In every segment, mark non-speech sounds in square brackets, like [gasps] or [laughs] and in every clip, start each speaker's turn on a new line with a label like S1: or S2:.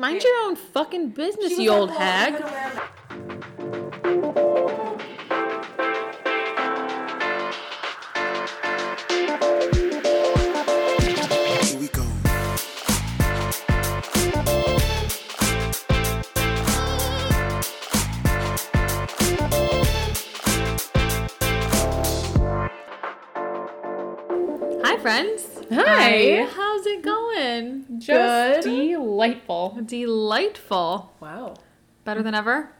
S1: Mind your own fucking business, you old hag.
S2: Delightful.
S1: Delightful.
S2: Wow.
S1: Better than ever.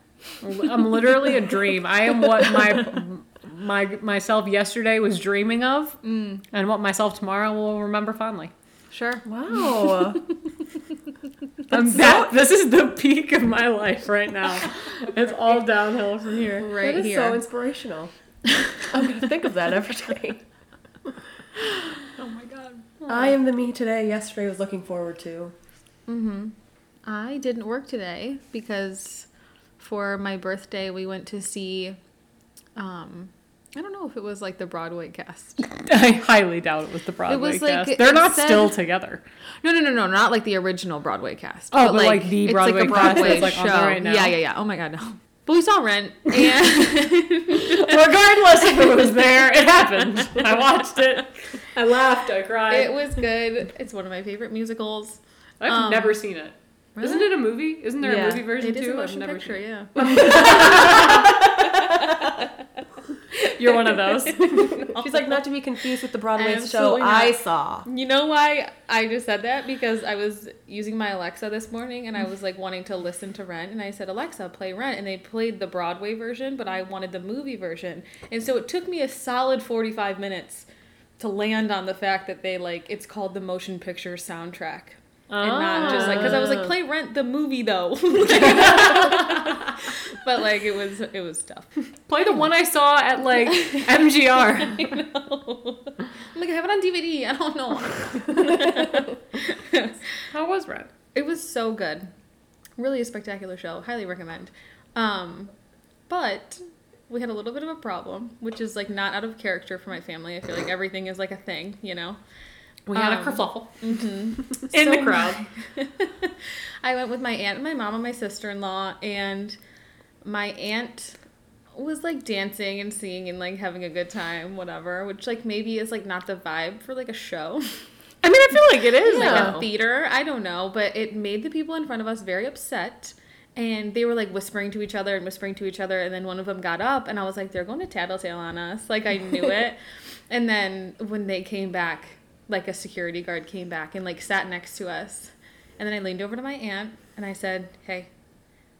S2: I'm literally a dream. I am what my my myself yesterday was dreaming of, mm. and what myself tomorrow will remember fondly.
S1: Sure.
S3: Wow. [laughs]
S2: I'm that, this is the peak of my life right now. It's all downhill from here.
S1: Right
S3: that is
S1: here.
S3: so inspirational. I'm gonna think of that every day.
S2: Oh my god.
S3: I am the me today. Yesterday was looking forward to. Mm-hmm.
S1: I didn't work today because for my birthday we went to see um I don't know if it was like the Broadway cast. [laughs]
S2: I highly doubt it was the Broadway
S1: was like-
S2: cast. They're not
S1: said-
S2: still together.
S1: No, no, no, no, not like the original Broadway cast.
S2: Oh, but, like, the
S1: it's
S2: Broadway
S1: like a
S2: cast
S1: Broadway
S2: that's, like, on
S1: show.
S2: right now?
S1: Yeah, yeah, yeah. Oh my god, no. But we saw Rent, and [laughs]
S2: Regardless if it was there, it happened. I watched it. I laughed. I cried.
S1: it was good. It's one of my favorite musicals.
S2: I've
S1: um,
S2: never seen it.
S1: Really?
S2: not it a movie? Isn't there
S3: Yeah.
S2: a movie version
S1: It is
S2: too?
S1: a
S2: I've
S1: motion
S2: never
S1: picture,
S2: seen
S1: yeah. [laughs]
S2: You're one of those. [laughs]
S3: She's like not to be confused with the Broadway show
S1: Absolutely not.
S3: I saw.
S1: You know why I just said that? Because I was using my Alexa this morning and I was like wanting to listen to Rent and I said, Alexa, play Rent. And they played the Broadway version, but I wanted the movie version. And so it took me a solid 45 minutes to land on the fact that they like, it's called the motion picture soundtrack. And not just like, because I was like, play Rent the movie though. [laughs] [laughs] but like, it was, it was tough.
S2: Play the one I saw at like [laughs] MGR.
S1: I know. I'm like, I have it on DVD. I don't know.
S2: How was Rent?
S1: It was so good. Really a spectacular show. Highly recommend. Um, but we had a little bit of a problem, which is like not out of character for my family. I feel like everything is like a thing, you know?
S2: We had
S1: Um,
S2: a kerfluffle [laughs] in
S1: So
S2: the crowd. [laughs]
S1: I went with my aunt and my mom and my sister in law, and my aunt was like dancing and singing and like having a good time, whatever, which like maybe is like not the vibe for like a show.
S2: I mean, I feel like it [laughs] is.
S1: like
S2: though.
S1: a theater. I don't know, but it made the people in front of us very upset. And they were like whispering to each other and whispering to each other. And then one of them got up, and I was like, they're going to tattletale on us. Like, I knew it. and then when they came back, like a security guard came back and like sat next to us. And then I leaned over to my aunt and I said, hey,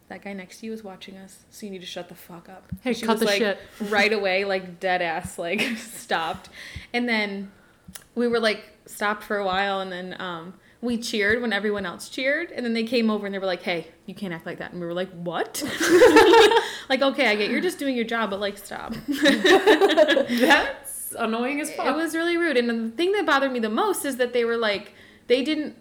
S1: that guy next to you is watching us, so you need to shut the fuck up.
S2: Hey,
S1: She
S2: cut
S1: was
S2: the
S1: like,
S2: shit. [laughs]
S1: right away, like dead ass, like [laughs] stopped. And then we were like stopped for a while, and then um, we cheered when everyone else cheered, and then they came over and they were like, "Hey, you can't act like that," and we were like, "What?" [laughs] like, okay, I get you're just doing your job, but like, stop.
S2: Annoying as fuck.
S1: It was really rude. And the thing that bothered me the most is that they were like, they didn't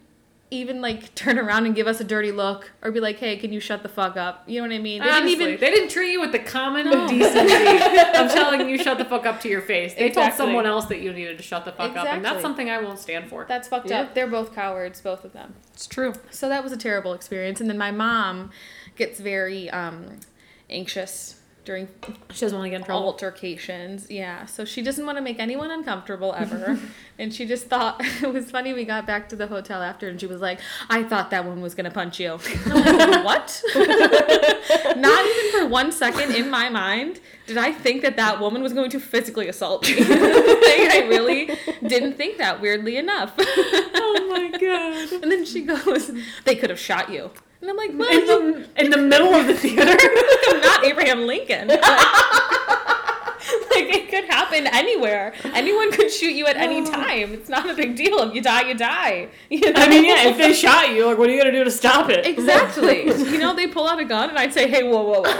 S1: even like [laughs] turn around and give us a dirty look or be like, hey, can you shut the fuck up? You know what I mean? They
S2: Honestly,
S1: didn't even.
S2: they didn't treat you with the common decency [laughs] of telling you shut the fuck up to your face. They told someone else that you needed to shut the fuck up, and that's something I won't stand for.
S1: That's fucked
S3: Yeah.
S1: up. They're both cowards, both of them.
S2: It's true.
S1: So that was a terrible experience. And then my mom gets very um, anxious during
S2: She doesn't want to get in trouble.
S1: altercations. Yeah. So she doesn't want to make anyone uncomfortable ever. [laughs] and she just thought [laughs] it was funny. We got back to the hotel after and she was like, I thought that one was going to punch you. Like, [laughs] what? Not even for one second in my mind did I think that that woman was going to physically assault me. like, I really didn't think that, weirdly enough.
S2: Oh my god.
S1: and then she goes, they could have shot you. And I'm like, well,
S2: In the, in the middle of the theater. [laughs]
S1: Not Abraham Lincoln. Like, [laughs] like, it could happen anywhere. Anyone could shoot you at any [sighs] time. It's not a big deal. If you die, you die. [laughs] You know?
S2: I mean, yeah, if they shot you, like, what are you gonna do to stop it?
S1: Exactly. you know, they pull out a gun and I'd say, hey, whoa, whoa, whoa.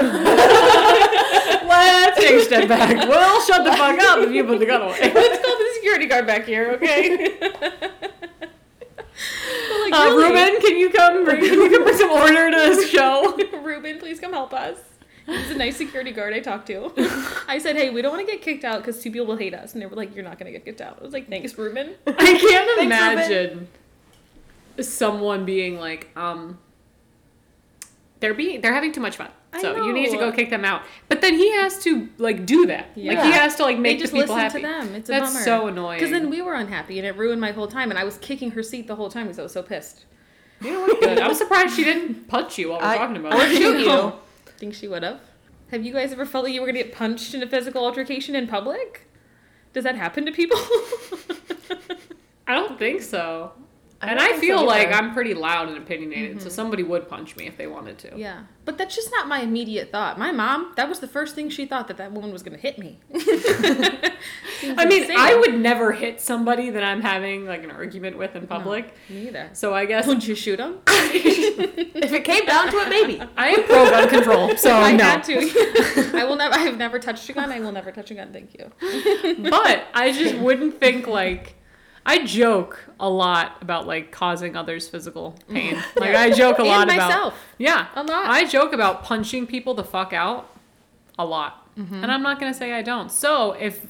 S2: Let's take a step back. We'll shut the fuck up if you put the gun away.
S1: Let's call the security guard back here, okay? Like,
S2: Uh,
S1: really,
S2: Ruben, can you come? Bring, [laughs] can you come bring some order to this [laughs] show? [laughs]
S1: Ruben, please come help us. He's a nice security guard I talked to. I said, hey, we don't want to get kicked out because two people will hate us. And they were like, you're not going to get kicked out. I was like, thanks, Ruben.
S2: I can't
S3: Ruben.
S2: imagine someone being like, um, they're being they're having too much fun.
S1: I
S2: So you need to go kick them out. But then he has to like do that. Like he has to like
S1: They
S2: make
S1: just
S2: the people
S1: listen
S2: happy.
S1: to them. It's a
S2: That's
S1: bummer.
S2: so annoying.
S1: Because then we were unhappy and it ruined my whole time. And I was kicking her seat the whole time because I was so pissed.
S2: you know what? Good. I'm surprised she didn't punch you while we're
S3: I-
S2: talking about
S3: or
S2: it.
S3: shoot you.
S1: Think she would have? Have you guys ever felt like you were gonna get punched in a physical altercation in public? Does that happen to people? [laughs]
S2: I don't think so.
S3: I
S2: and I
S3: think so
S2: feel like. I'm pretty loud and opinionated, so mm-hmm. somebody would punch me if they wanted to.
S1: yeah, but that's just not my immediate thought. My mom, that was the first thing she thought that that woman was gonna hit me. [laughs]
S2: I mean, I would never hit somebody that I'm having like an argument with in public.
S1: Me either.
S2: So I guess
S1: Wouldn't you shoot them? [laughs]
S3: If it came down to it, maybe.
S2: I am pro gun control, [laughs] so
S1: I
S2: no.
S1: had to. I will never. I have never touched a gun. I will never touch a gun. Thank you.
S2: but I just wouldn't think like I joke a lot about like causing others physical pain. [laughs] Like I joke a
S1: And
S2: lot about
S1: myself.
S2: yeah,
S1: A lot.
S2: I joke about punching people the fuck out a lot,
S1: Mm-hmm.
S2: and I'm not gonna say I don't. So if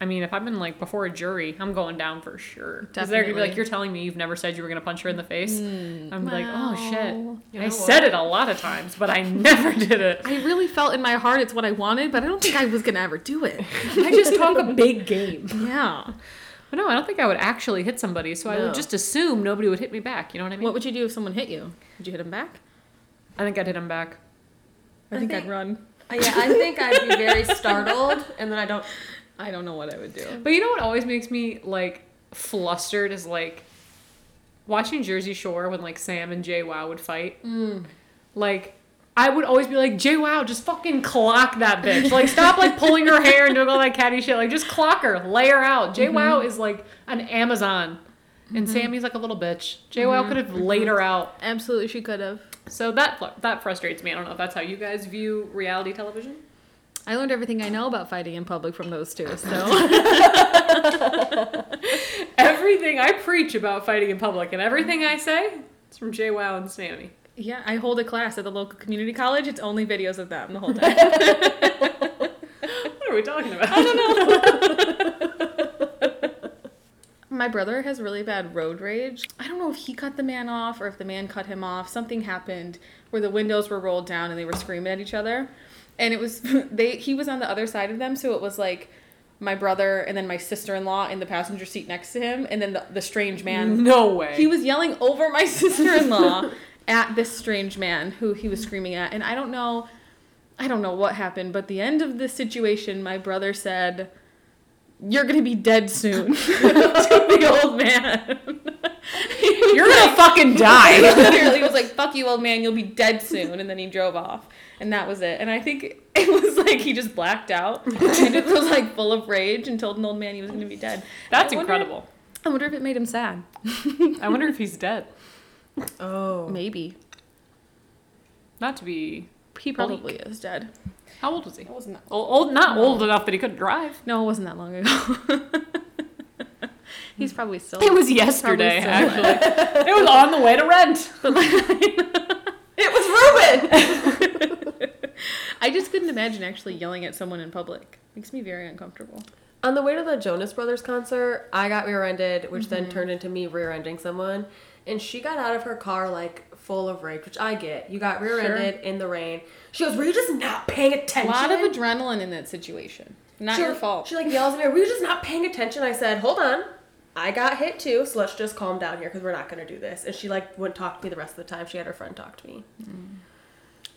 S2: I mean, if I've been like before a jury, I'm going down for sure. Because they're gonna be like, "You're telling me you've never said you were gonna punch her in the face." I'm like, "Oh shit!"
S3: You
S2: I
S3: know
S2: said it a lot of times, but I never [laughs] did it.
S1: I really felt in my heart it's what I wanted, but I don't think I was gonna ever do it.
S2: I just talk a big game. [laughs]
S1: Yeah.
S2: But no, I don't think I would actually hit somebody, so I would just assume nobody would hit me back. You know what I mean?
S1: What would you do if someone hit you? Would you hit him back?
S2: I think I'd hit him back.
S1: I,
S3: I
S1: think,
S3: think-
S1: I'd run.
S3: Yeah, I think I'd be very startled, and then I don't.
S1: I don't know what I would do.
S2: But you know what always makes me like flustered is like watching Jersey Shore when like Sam and JWoww would fight. Mm. Like I would always be like, JWoww, just fucking clock that bitch. Like stop like pulling her hair and doing all that catty shit. Like just clock her, lay her out. JWoww mm-hmm. is like an Amazon. And mm-hmm. Sammy's like a little bitch. JWoww mm-hmm. could have laid her out.
S1: Absolutely, she could have.
S2: So that that frustrates me. I don't know if that's how you guys view reality television.
S1: I learned everything I know about fighting in public from those two. So [laughs]
S2: Everything I preach about fighting in public and everything I say, it's from JWoww and Sammy.
S1: Yeah, I hold a class at the local community college. It's only videos of them the whole time. [laughs]
S2: What are we talking about? I don't know. [laughs]
S1: My brother has really bad road rage. I don't know if he cut the man off or if the man cut him off. Something happened where the windows were rolled down and they were screaming at each other. And it was [laughs] they he was on the other side of them, so it was like my brother and then my sister-in-law in the passenger seat next to him and then the, the strange man.
S2: No way.
S1: He was yelling over my sister-in-law at this strange man who he was screaming at. And I don't know I don't know what happened, but the end of the situation, my brother said, "You're going to be dead soon." [laughs] to the old man. [laughs]
S2: You're gonna fucking die.
S1: he Literally was like, "Fuck you, old man. You'll be dead soon." And then he drove off, and that was it. And I think [laughs] it was like he just blacked out and it was like full of rage and told an old man he was going to be dead.
S2: That's
S1: I wonder-
S2: incredible.
S1: I wonder if it made him sad.
S2: I wonder if he's dead.
S3: Oh.
S1: Maybe
S2: Not to be.
S1: he probably is dead.
S2: How old was he?
S1: It wasn't that.
S2: Old, old not old enough that he couldn't drive.
S1: No, it wasn't that long ago. [laughs] He's probably still.
S2: It was yesterday, actually. it was on the way to rent. [laughs]
S3: It was Ruben! [laughs]
S1: I just couldn't imagine actually yelling at someone in public. Makes me very uncomfortable.
S3: On the way to the Jonas Brothers concert, I got rear-ended, which then mm-hmm. turned into me rear-ending someone. And she got out of her car like full of rage, which I get. You got rear-ended in the rain. She goes, "Were you just not paying attention?"
S1: A lot of adrenaline in that situation. Not
S3: she,
S1: your fault.
S3: She like yells at me, "Were you just not paying attention?" I said, "Hold on, I got hit too, so let's just calm down here because we're not gonna do this." And she like wouldn't talk to me the rest of the time. She had her friend talk to me.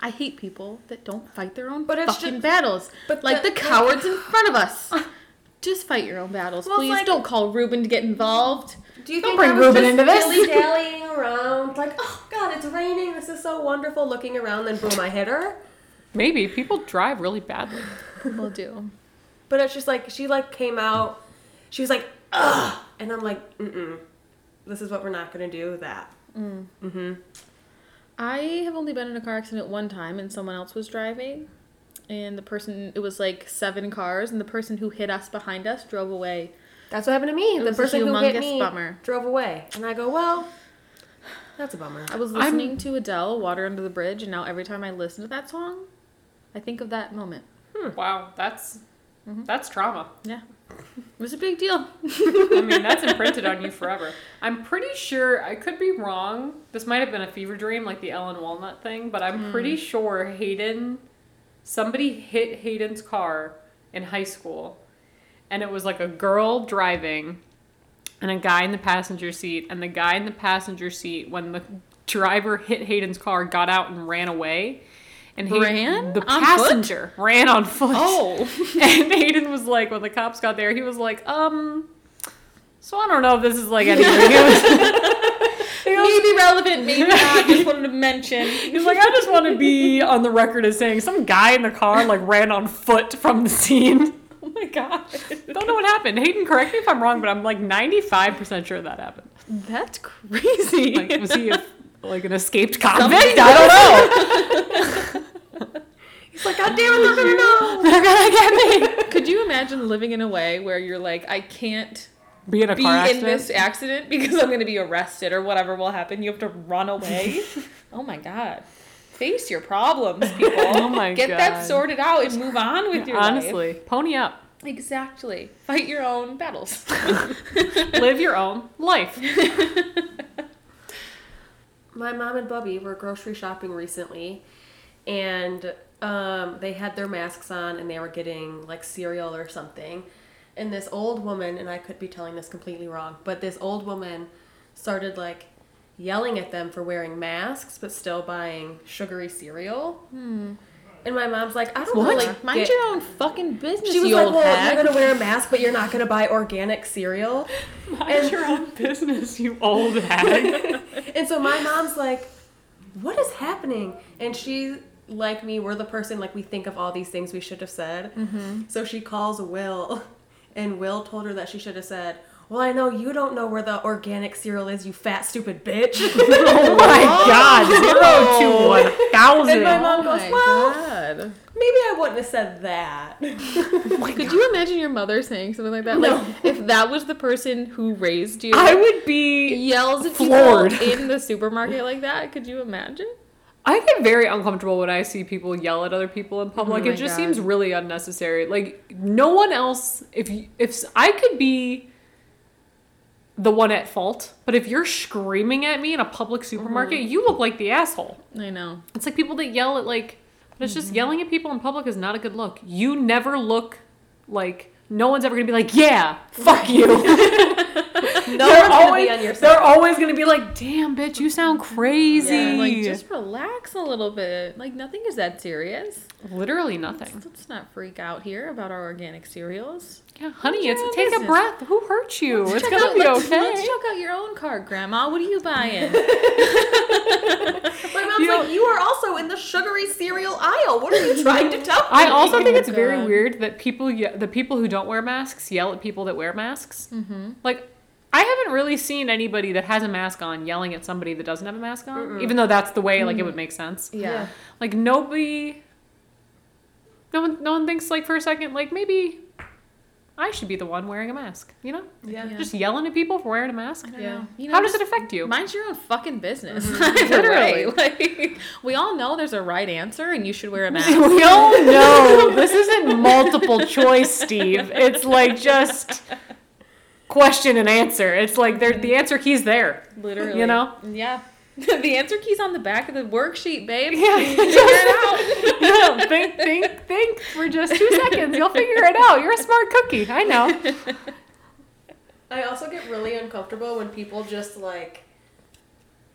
S1: I hate people that don't fight their own
S3: But it's
S1: fucking
S3: just-
S1: battles.
S3: but
S1: like
S3: the-
S1: the, cowards in [laughs] front of us. Just fight your own battles,
S3: Well,
S1: please.
S3: like-
S1: don't call Ruben to get involved.
S3: Do you
S2: Don't
S3: think
S2: bring
S3: I was
S2: Ruben
S3: just
S2: into this.
S3: dilly dallying [laughs] around, like, oh god, it's raining. This is so wonderful. Looking around, then boom, I hit her.
S2: Maybe people drive really badly. [laughs]
S1: We'll do.
S3: But it's just like she like came out. She was like, ugh, and I'm like, mm mm. This is what we're not gonna do. That. Mm.
S1: hmm I have only been in a car accident one time, and someone else was driving, and the person it was like seven cars, and the person who hit us behind us drove away.
S3: That's what happened to me.
S1: It
S3: the person who hit me
S1: bummer.
S3: drove away, and I go, well, that's a bummer.
S1: I was
S2: I'm-
S1: listening to Adele, "Water Under the Bridge," and now every time I listen to that song, I think of that moment. Hmm.
S2: Wow, that's mm-hmm. That's trauma.
S1: Yeah. It was a big deal.
S2: I mean, [laughs] that's imprinted on you forever. I'm pretty sure, I could be wrong. This might have been a fever dream, like the Ellen Walnut thing, but I'm hmm. pretty sure Hayden, somebody hit Hayden's car in high school, and it was like a girl driving and a guy in the passenger seat, and the guy in the passenger seat, when the driver hit Hayden's car, got out and ran away. And Hayden-
S1: Ran?
S2: the
S1: On foot?
S2: passenger ran on foot.
S1: Oh. [laughs]
S2: and Hayden was like, when the cops got there, he was like, um, so I don't know if this is like anything. It was, [laughs] he was-
S1: maybe relevant, maybe not. Just wanted to mention.
S2: He's like, I just want to be on the record as saying some guy in the car like ran on foot from the scene. [laughs]
S1: Oh my god.
S2: Don't know what happened. Hayden, correct me if I'm wrong, but I'm like 95% sure that happened.
S1: That's crazy.
S2: Like, was he a, like an escaped convict? I don't know. [laughs]
S3: He's like, God damn it, they're gonna know. [laughs]
S2: They're gonna get me.
S1: Could you imagine living in a way where you're like, I can't
S2: Be in a
S1: be
S2: car
S1: in this accident because I'm going to be arrested or whatever will happen? You have to run away. oh my god. Face your problems, [laughs] people.
S2: Oh my god.
S1: Get that sorted out and move on with your life.
S2: Honestly, pony up.
S1: Exactly. Fight your own battles. [laughs]
S2: Live your own life. [laughs]
S3: My mom and Bubby were grocery shopping recently, and um, they had their masks on and they were getting like cereal or something. And this old woman, and I could be telling this completely wrong, but this old woman started like yelling at them for wearing masks but still buying sugary cereal. And my mom's like, I don't
S1: What?
S3: really
S1: Mind
S3: get-
S1: your own fucking business,
S3: She was
S1: you
S3: like,
S1: old
S3: "Well,
S1: hag."
S3: you're gonna wear a mask, but you're not gonna buy organic cereal." [laughs]
S2: Mind your own [laughs] business, you old hag. [laughs]
S3: And so my mom's like, "What is happening?" And she, like me, we're the person like we think of all these things we should have said.
S1: Mm-hmm.
S3: So she calls Will, and Will told her that she should have said, "Well, I know you don't know where the organic cereal is, you fat stupid bitch." [laughs]
S2: oh my god, zero to oh. one thousand.
S3: And my mom
S1: Oh
S3: goes,
S1: my
S3: "Well,
S1: god.
S3: maybe I wouldn't have said that." [laughs]
S1: Oh [laughs] could you imagine your mother saying something like that?
S3: No.
S1: Like if that was the person who raised you,
S2: I would be.
S1: yells at
S2: floored.
S1: people in the supermarket like that. Could you imagine?
S2: I get very uncomfortable when I see people yell at other people in public.
S1: Oh
S2: it just
S1: God.
S2: seems really unnecessary. Like no one else. If you, if s- I could be the one at fault, but if you're screaming at me in a public supermarket,
S1: Mm-hmm.
S2: you look like the asshole.
S1: I know.
S2: It's like people that yell at like. But it's
S1: Mm-hmm.
S2: just yelling at people in public is not a good look. You never look like. No one's ever gonna be like, yeah, fuck you. [laughs]
S3: No
S2: they're
S3: one's gonna
S2: always,
S3: be on your
S2: they're always gonna be like, damn, bitch, you sound crazy.
S1: Yeah, like just relax a little bit. Like nothing is that serious.
S2: Literally nothing.
S1: Let's not freak out here about our organic cereals.
S2: Yeah, honey, it's take a breath. Who hurt you? it's gonna
S1: out-
S2: be
S1: let's,
S2: okay.
S1: Let's check out your own card, Grandma. What are you buying? [laughs]
S3: My mom's
S2: You know-
S3: like, "You are also in the sugary cereal aisle. What are you trying to tell me?"
S2: I also think it's very [laughs] weird that people, the people who don't wear masks, yell at people that wear masks. Mm-hmm. Like, I haven't really seen anybody that has a mask on yelling at somebody that doesn't have a mask on, even though that's the way like it mm-hmm. would make sense.
S1: yeah.
S2: Like nobody, no one, no one thinks like for a second like maybe I should be the one wearing a mask. You know,
S3: Yeah.
S1: Yeah.
S2: just yelling at people for wearing a mask.
S1: Yeah. You
S2: How does it affect you?
S1: Mind your own fucking business. Mm-hmm. [laughs] Either way. [laughs] Like, we all know there's a right answer and you should wear a [laughs] mask.
S2: We all know this isn't multiple choice, Steve. It's like just question and answer. It's like there the answer key's there.
S1: Literally.
S2: You know?
S1: Yeah. [laughs] the answer key's on the back of the worksheet, babe.
S2: Yeah,
S1: Figure [laughs] it out. [laughs]
S2: Yeah, think, think, think for just two seconds. You'll figure it out. You're a smart cookie. I know.
S3: I also get really uncomfortable when people just like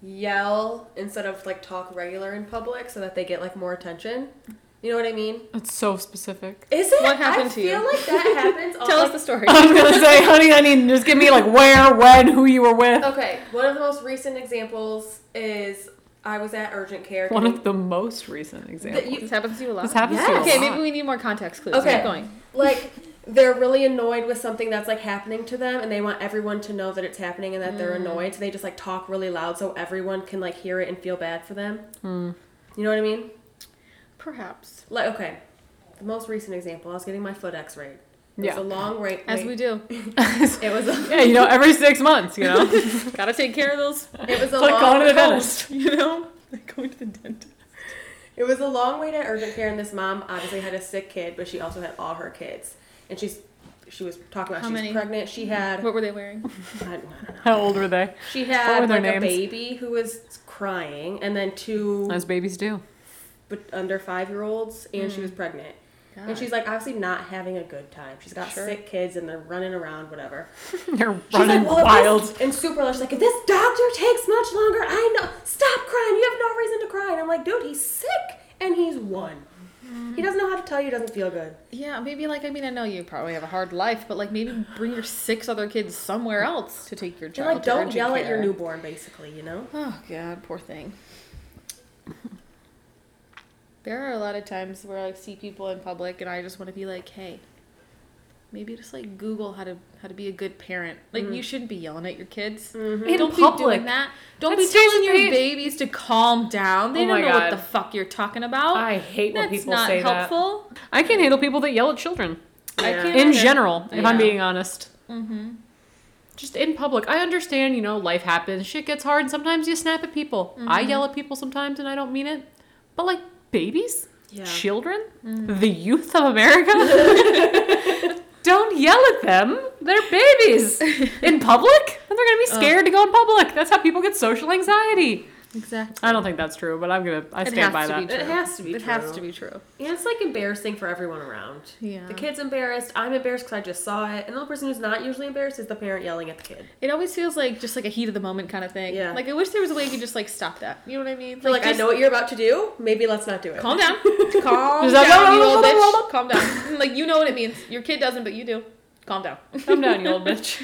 S3: yell instead of like talk regular in public so that they get like more attention. You know what I mean?
S2: It's so specific.
S3: Is it?
S1: What happened
S3: I
S1: to you?
S3: I feel like that [laughs] happens. all,
S1: Tell us the story.
S2: I was gonna say, honey, I need just give me like where, when, who you were with.
S3: Okay, one of the most recent examples is I was at urgent care.
S2: One of the most recent examples.
S3: you-
S1: This happens to you a lot.
S2: This happens
S3: Yes.
S2: to you a
S1: Okay,
S2: lot.
S1: maybe we need more context clues.
S3: Okay.
S1: Keep going.
S3: like they're really annoyed with something that's like happening to them and they want everyone to know that it's happening and that they're mm. annoyed so they just like talk really loud so everyone can like hear it and feel bad for them hmm. you know what i mean
S1: Perhaps.
S3: like okay the most recent example i was getting my foot x-rayed it
S2: Yeah.
S3: was a long wait
S1: As we do. [laughs]
S3: it [laughs] was a,
S2: Yeah, you [laughs] know, every six months, you know.
S1: Gotta take care of those.
S3: it was a
S2: It's like
S3: long
S2: going to the dentist.
S1: You know? Like going to the dentist.
S3: It was a long wait at urgent care, and this mom obviously had a sick kid, but she also had all her kids. and she's she was talking about
S1: How
S3: she's
S1: many?
S3: pregnant. She had
S1: What were they wearing?
S3: I don't, I know.
S2: How old were they?
S3: She
S2: What were
S3: had
S2: their
S3: like a baby who was crying, and then two
S2: As babies do.
S3: But under five year olds, and she was mm. pregnant. And she's like obviously not having a good time. She's got
S1: Sure.
S3: sick kids and they're running around, whatever. [laughs]
S2: They're
S3: She's
S2: running
S3: like, well,
S2: wild.
S3: and super lush, like, if this doctor takes much longer, I know. Stop crying. You have no reason to cry. And I'm like, dude, he's sick and he's one. He mm-hmm. doesn't know how to tell you doesn't feel good.
S1: Yeah, maybe like I mean I know you probably have a hard life, but like maybe bring your six other kids somewhere else to take your
S3: And
S1: child.
S3: like, don't yell at your newborn, basically, you know?
S1: Oh god, poor thing. There are a lot of times where I see people in public and I just want to be like, hey, maybe just like Google how to how to be a good parent. Like you shouldn't be yelling at your kids.
S2: Mm-hmm. In
S1: don't be
S2: public.
S1: doing that. Don't
S2: That
S1: be telling your
S2: me.
S1: babies to calm down. They
S2: Oh
S1: don't
S2: my
S1: know what the fuck you're talking about.
S2: I hate when
S1: That's
S2: people
S1: not
S2: say
S1: helpful.
S2: that. I can't handle people that yell at children.
S1: I can't
S2: In
S1: either.
S2: general, if I'm being honest. Mm-hmm. Just in public. I understand, you know, life happens, shit gets hard, and sometimes you snap at people. I
S1: Mm-hmm.
S2: yell at people sometimes and I don't mean it. But like babies?
S3: Yeah.
S2: Children?
S1: Mm-hmm.
S2: The youth of America? [laughs] don't yell at them. They're babies. [laughs] In public? And they're gonna be scared to go in public. That's how people get social anxiety.
S1: Exactly.
S2: I don't think that's true, but I'm gonna I
S1: It
S2: stand by that.
S1: be
S3: It has to be true.
S1: It has to be true.
S3: And it's like embarrassing for everyone around.
S1: Yeah.
S3: The kid's embarrassed. I'm embarrassed because I just saw it. And the only person who's not usually embarrassed is the parent yelling at the kid.
S1: It always feels like just like a heat of the moment kind of thing.
S3: Yeah.
S1: Like I wish there was a way you could just like stop that. You know what I mean?
S3: Feel like, I know what you're about to do. Maybe let's not do it.
S1: Calm down. [laughs] Calm
S2: Just
S1: down, you old bitch. Calm down. [laughs] Like you know what it means. Your kid doesn't, but you do. Calm down.
S2: Calm down, you old [laughs] bitch.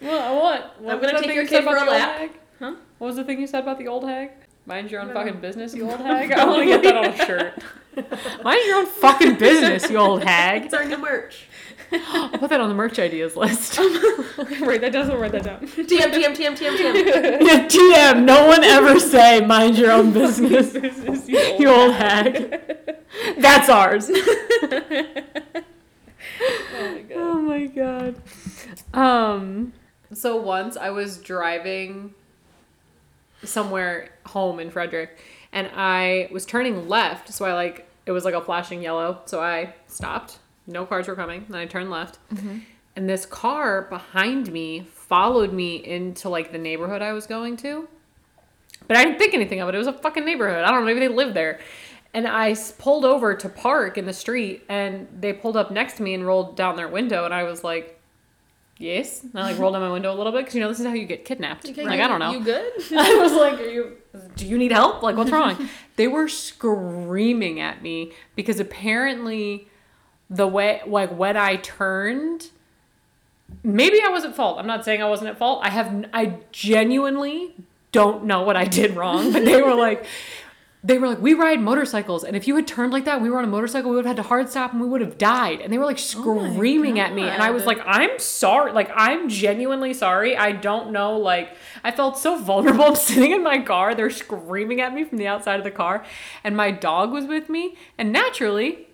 S2: what? What? what
S3: I'm gonna take your kid for
S2: about
S3: a
S2: the old
S3: lap.
S2: Hag?
S1: Huh?
S2: What was the thing you said about the old hag? Mind your own
S1: No.
S2: fucking business, you old [laughs] hag. I want to get that on a [laughs] shirt. [laughs] Mind your own fucking business, you old hag.
S3: It's our new merch. [gasps]
S2: I'll put that on the merch ideas list.
S1: write that down. Write that down.
S3: TM, TM, TM, TM, TM.
S2: yeah, TM. No one ever say mind your own business, you old hag. That's ours.
S1: Oh my god.
S2: Oh my god. Um so once I was driving somewhere home in Frederick and I was turning left, so I like it was like a flashing yellow, so I stopped. No cars were coming, Then I turned left. Mm-hmm. And this car behind me followed me into like the neighborhood I was going to. But I didn't think anything of it. It was a fucking neighborhood. I don't know, maybe they lived there. And I pulled over to park in the street, and they pulled up next to me and rolled down their window, and I was like, "Yes." And I like rolled down my window a little bit because you know this is how you get kidnapped.
S1: Okay,
S2: like
S1: you-
S2: I don't know.
S1: You good? [laughs] [laughs]
S2: I was like, "Are you? Do you need help? Like, what's wrong?" [laughs] they were screaming at me because apparently, the way like when I turned, maybe I was at fault. I'm not saying I wasn't at fault. I have I genuinely don't know what I did wrong, but they were like. They were like, we ride motorcycles, and if you had turned like that, we were on a motorcycle, we would have had to hard stop, and we would have died. And they were like oh screaming at me, and I was like, I'm sorry, like I'm genuinely sorry. I don't know, like I felt so vulnerable. [laughs] I'm sitting in my car, they're screaming at me from the outside of the car, and my dog was with me, and naturally,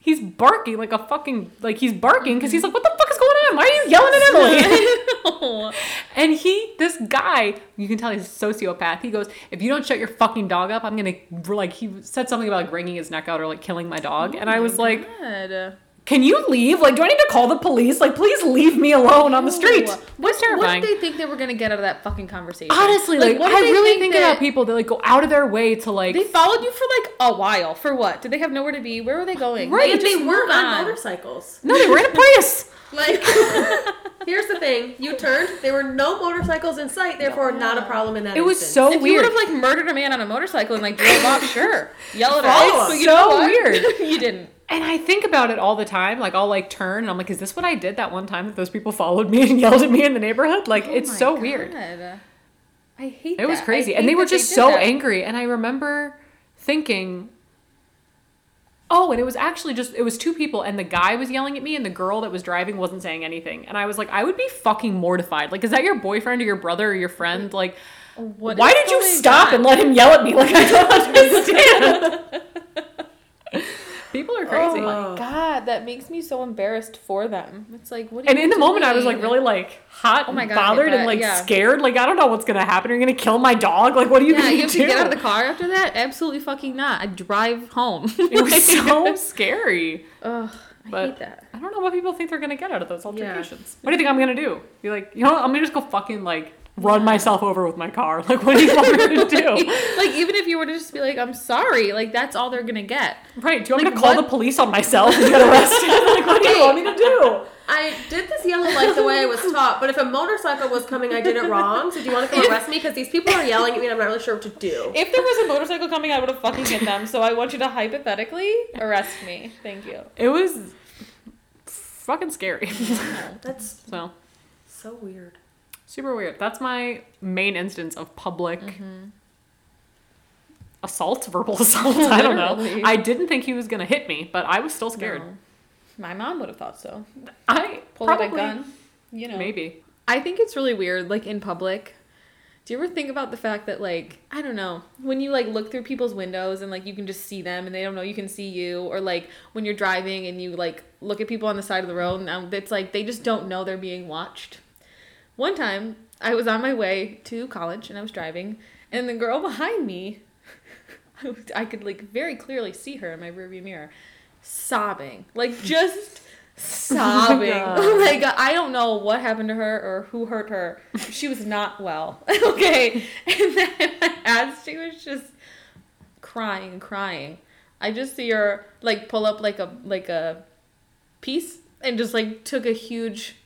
S2: he's barking like a fucking like he's barking because he's like, what the fuck is going on? Why are you yelling at Emily? [laughs] [laughs]
S1: Oh.
S2: And he, this guy, you can tell he's a sociopath. He goes, if you don't shut your fucking dog up, I'm gonna like. He said something about like wringing his neck out or like killing my dog, and I was like,
S1: God.
S2: Can you leave? Like, do I need to call the police? Like, please leave me alone on the street.
S1: What's
S2: What's
S1: What
S2: terrifying?
S1: did they think they were gonna get out of that fucking conversation?
S2: Honestly, like,
S1: what
S2: I
S1: they
S2: really think,
S1: that-
S2: about people that like go out of their way to like.
S1: They followed you for like a while. For what? Did they have nowhere to be? Where were they going?
S2: Right,
S1: Like,
S3: They
S1: just
S3: weren't
S1: move
S3: on motorcycles.
S2: no, they were in a [laughs] Prius.
S3: Like, [laughs] here's the thing: you turned. There were no motorcycles in sight, therefore not a problem in that.
S2: It was so
S1: If you would have like murdered a man on a motorcycle and like drove off, sure, yell at [laughs]
S3: Follow
S1: us.
S3: us.
S1: But you
S2: So
S1: know what?
S2: weird.
S1: you didn't.
S2: And I think about it all the time. Like I'll like turn and I'm like, is this what I did that one time that those people followed me and [laughs] yelled at me in the neighborhood? Like
S1: Oh
S2: it's so weird.
S1: I hate. That.
S2: It was
S1: that. I
S2: crazy. And they were just
S1: did
S2: so
S1: that.
S2: angry. And I remember thinking, oh, and it was actually just, it was two people. And the guy was yelling at me and the girl that was driving wasn't saying anything. And I was like, I would be fucking mortified. Like, is that your boyfriend or your brother or your friend? Like,
S1: What
S2: why did you stop
S1: on?
S2: and let him yell at me? Like, I don't [laughs] understand. [laughs] People are oh crazy.
S1: Oh my
S3: Oh.
S1: god, that makes me so embarrassed for them. It's like what? Are
S2: And
S1: you
S2: in the moment, I was like really like hot,
S1: Oh my God,
S2: bothered, and like
S1: yeah.
S2: scared. Like I don't know what's gonna happen. You're you gonna kill my dog? Like what are you
S1: Yeah,
S2: gonna
S1: you have
S2: do?
S1: to get out of the car after that. Absolutely fucking not. I drive home. [laughs]
S2: It was [laughs] so scary.
S1: Ugh,
S2: But
S1: hate that.
S2: I don't know what people think they're gonna get out of those altercations. What do you think I'm gonna do? Be like, you know, what? I'm gonna just go fucking like run myself over with my car. [laughs] Like, what do you want me to do? [laughs]
S1: like even if you were to just be like, I'm sorry, like that's all they're gonna get.
S2: Right? Do you want me to call
S1: what-
S2: the police on myself and get arrested? [laughs] like, what do you want me to do?
S3: I did this yellow light the way I was taught, but if a motorcycle was coming, I did it wrong. So do you want to come arrest me? Because these people are yelling at me, and I'm not really sure what to do.
S1: If there was a motorcycle coming, I would have fucking hit them. So I want you to hypothetically arrest me. Thank you.
S2: It was fucking scary.
S3: That's
S2: so
S3: so weird.
S2: Super weird. That's my main instance of public.
S1: Mm-hmm.
S2: Assault, verbal [laughs] assault. I don't know. I didn't think he was gonna hit me, but I was still scared.
S1: No. My mom would have thought so.
S2: I
S1: pulled
S2: probably
S1: out a gun. You know.
S2: maybe.
S1: I think it's really weird, like in public. Do you ever think about the fact that, like, I don't know, when you like look through people's windows and like you can just see them and they don't know you can see you, or like when you're driving and you like look at people on the side of the road and um, it's like they just don't know they're being watched. One time, I was on my way to college and I was driving, and the girl behind me, [laughs] I could like very clearly see her in my rearview mirror, sobbing, like [laughs] just oh sobbing.
S2: God. [laughs]
S1: like I don't know what happened to her or who hurt her. She was not well. okay, and then as she was just crying crying, I just see her like pull up like a like a piece and just like took a huge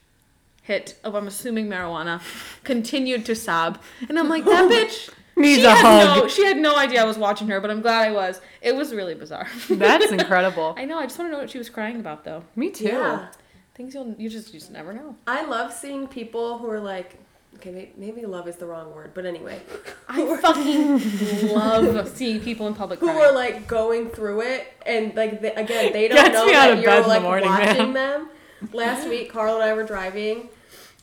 S1: hit of I'm assuming marijuana, [laughs] continued to sob, and I'm like that [laughs] bitch
S2: Needs
S1: she
S2: a
S1: had
S2: hug.
S1: No, she had no idea I was watching her, but I'm glad I was. It was really bizarre. [laughs]
S2: That's incredible.
S1: I know. I just want to know what she was crying about, though.
S2: Me too.
S3: Yeah.
S1: Things you'll you just you just never know.
S3: I love seeing people who are like, okay, maybe love is the wrong word, but anyway,
S1: I fucking love seeing people in public
S3: who
S1: crying.
S3: are like going through it, and like they, again, they don't
S2: Gets
S3: know
S2: me out of
S3: that you're like
S2: morning,
S3: watching
S2: man.
S3: them. Last week, Carl and I were driving,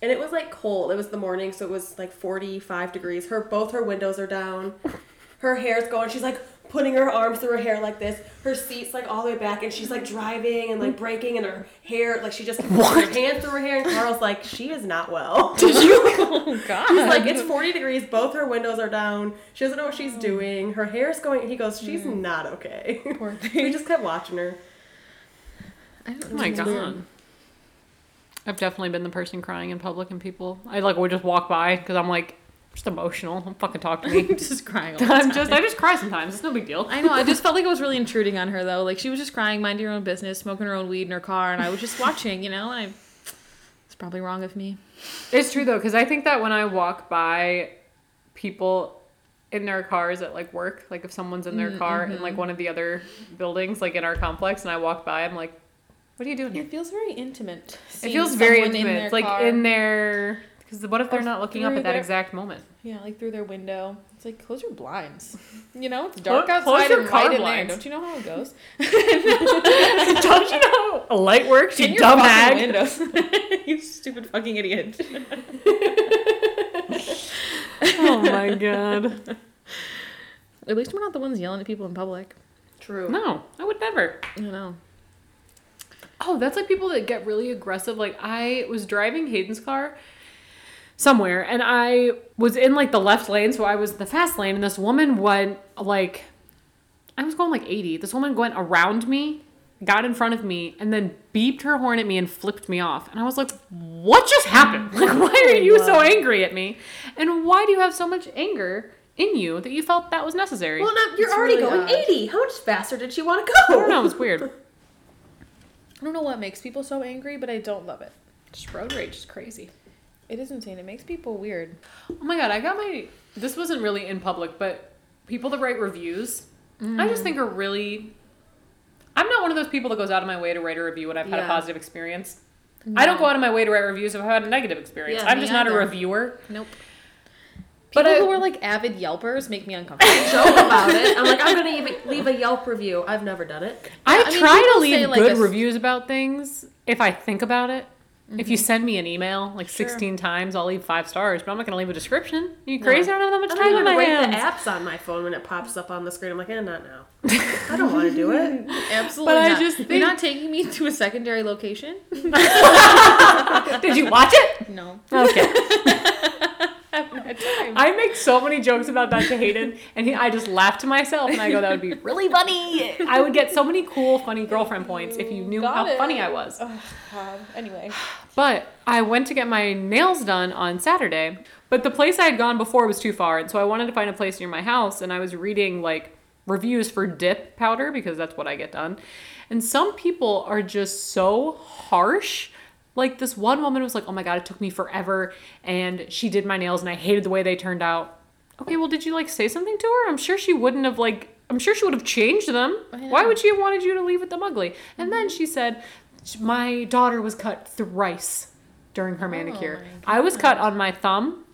S3: and it was like cold. It was the morning, so it was like 45 degrees. Her both her windows are down. [laughs] Her hair's going. She's like putting her arms through her hair like this. Her seat's like all the way back, and she's like driving and like braking, and her hair like she just puts her hands through her hair. And Carl's like, she is not well. [laughs] Did you? [laughs]
S1: oh God.
S3: He's like, it's 40 degrees. Both her windows are down. She doesn't know what she's oh. doing. Her hair's going. He goes, she's mm. not okay.
S1: Poor thing.
S3: we just kept watching her.
S1: I don't
S2: Oh my
S1: know.
S2: god. I've definitely been the person crying in public and people. I like would just walk by because I'm like just emotional. Don't fucking talk to me. [laughs]
S1: just crying. All the
S2: I'm just I just cry sometimes. It's no big deal.
S1: I know. I just [laughs] felt like I was really intruding on her though. Like she was just crying, minding her own business, smoking her own weed in her car, and I was just [laughs] watching. You know, and I. It's probably wrong of me.
S2: It's true though, because I think that when I walk by people in their cars at like work, like if someone's in their mm, car in mm-hmm. like one of the other buildings, like in our complex, and I walk by, I'm like, what are you doing here?
S1: It feels very intimate.
S2: It feels very
S1: someone in
S2: intimate.
S1: their
S2: It's like
S1: car.
S2: in their. Because what if they're
S1: Or
S2: not looking up
S1: through
S2: at that
S1: their-
S2: exact moment?
S1: Yeah, like through their window. It's like close your blinds. [laughs] You know, it's dark
S2: Close- close
S1: outside
S2: your
S1: and
S2: car
S1: light in there. Don't you know how it goes? [laughs] [laughs]
S2: Don't you know a light works,
S1: In
S2: you
S1: your
S2: dumb
S1: fucking
S2: hag?
S1: windows. you stupid fucking idiot.
S2: Oh my god.
S1: At least we're not the ones yelling at people in public.
S3: True.
S2: No, I would never.
S1: I know.
S2: Oh, that's like people that get really aggressive. Like I was driving Hayden's car somewhere and I was in like the left lane, so I was in the fast lane and this woman went like I was going like 80. This woman went around me, got in front of me, and then beeped her horn at me and flipped me off. And I was like, "What just happened? [laughs] Like why are you so angry at me? And why do you have so much anger in you that you felt that was necessary?"
S3: Well, no, you're
S1: It's
S3: already
S1: really
S3: going
S1: odd.
S3: 80. How much faster did she want to go?
S2: I
S3: go?
S2: don't know, it was weird. [laughs]
S1: I don't know what makes people so angry, but I don't love it.
S2: Just road rage is crazy.
S1: It is insane. It makes people weird.
S2: Oh my god, I got my. This wasn't really in public, but people that write reviews, I just mm. think are really. I'm not one of those people that goes out of my way to write a review when I've had a positive experience. I don't go out of my way to write reviews if I've had a negative experience.
S1: Yeah,
S2: I'm just not a reviewer.
S1: Nope.
S2: But
S1: People
S2: I-
S1: who are like avid Yelpers make me uncomfortable.
S3: Joke about it. I'm like, I'm gonna even leave a Yelp review. I've never done it.
S2: I,
S1: I mean,
S2: try to leave
S1: say, like,
S2: good
S1: a s-
S2: reviews about things if I think about it. If you send me an email like 16 times, I'll leave five stars, but I'm not going to leave a description. Are you crazy? I don't have that much time
S3: don't
S2: on
S3: even
S2: my
S3: rate the apps on my phone when it pops up on the screen. I'm like, eh, not now. I don't want to do it.
S1: Absolutely [laughs]
S2: But I
S1: not.
S2: just
S1: You're
S2: think-
S1: not taking me to a secondary location? [laughs] [laughs]
S2: Did you watch it?
S1: No.
S2: Okay.
S1: haven't had time. time.
S2: I make so many jokes about that to Hayden, and he, I just laugh to myself, and I go, "That would be really funny." I would get so many cool, funny girlfriend points if you knew
S1: Got
S2: how
S1: it.
S2: funny I was.
S1: Oh, God. Anyway.
S2: But I went to get my nails done on Saturday, but the place I had gone before was too far, and so I wanted to find a place near my house, and I was reading like reviews for dip powder because that's what I get done. And some people are just so harsh. Like this one woman was like, "Oh my god, it took me forever and she did my nails and I hated the way they turned out." Okay, well, did you like say something to her? I'm sure she wouldn't have like I'm sure she would have changed them. Why would she have wanted you to leave with them ugly? And then she said, "My daughter was cut thrice during her manicure. I was cut on my thumb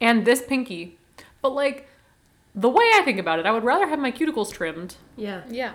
S2: and this pinky. But like the way I think about it, I would rather have my cuticles trimmed
S3: Yeah.
S1: Yeah.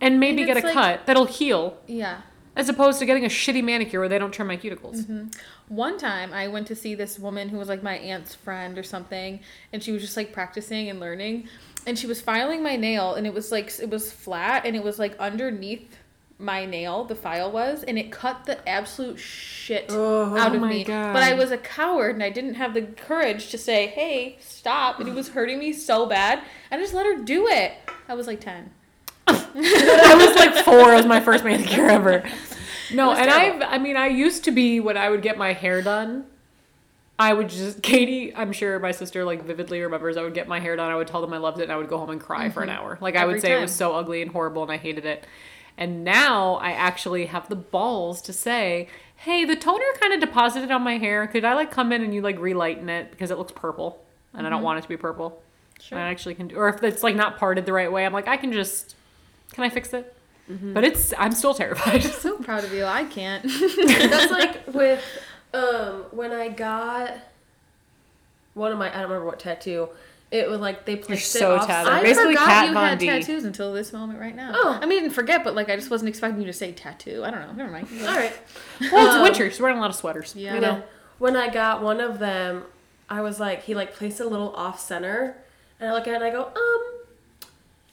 S2: and maybe
S1: And
S2: get a
S1: like-
S2: cut that'll heal
S1: Yeah.
S2: As opposed to getting a shitty manicure where they don't trim my cuticles. Mm-hmm.
S1: One time I went to see this woman who was like my aunt's friend or something, and she was just like practicing and learning. And she was filing my nail, and it was like, it was flat, and it was like underneath my nail, the file was, and it cut the absolute shit
S3: Oh,
S1: out of
S2: my
S1: me.
S2: God.
S1: But I was a coward, and I didn't have the courage to say, hey, stop. And it was hurting me so bad. I just let her do it. I was like 10. [laughs] [laughs]
S2: I was like four. It was my first manicure ever. No, and. I've, I mean, I used to be when I would get my hair done. I would just Katie. I'm sure my sister like vividly remembers. I would get my hair done. I would tell them I loved it, and I would go home and cry for an hour. Like I would
S1: Every
S2: say it was so ugly and horrible, and I hated it. And now I actually have the balls to say, "Hey, the toner kind of deposited on my hair. Could I like come in and you like relighten it because it looks purple, and I don't want it to be purple.
S1: Sure.
S2: I actually can do, or if it's like not parted the right way, I'm like, I can just, can I fix it? But it's, I'm still terrified.
S1: I'm So proud of you. I can't. [laughs]
S3: That's like with um when I got one of my I don't remember what tattoo. It was like they placed
S2: so
S3: it off.
S2: tattered.
S1: I
S2: Basically
S1: forgot
S2: Kat
S1: you
S2: Von
S1: had
S2: D.
S1: tattoos until this moment right now.
S3: Oh.
S1: I mean, I didn't forget, but like I just wasn't expecting you to say tattoo. I don't know. Never mind.
S3: All right.
S2: well, it's
S3: Um,
S2: winter. She's wearing a lot of sweaters.
S1: Yeah.
S2: You know?
S3: When I got one of them, I was like, he like placed it a little off center, and I look at it and I go, um,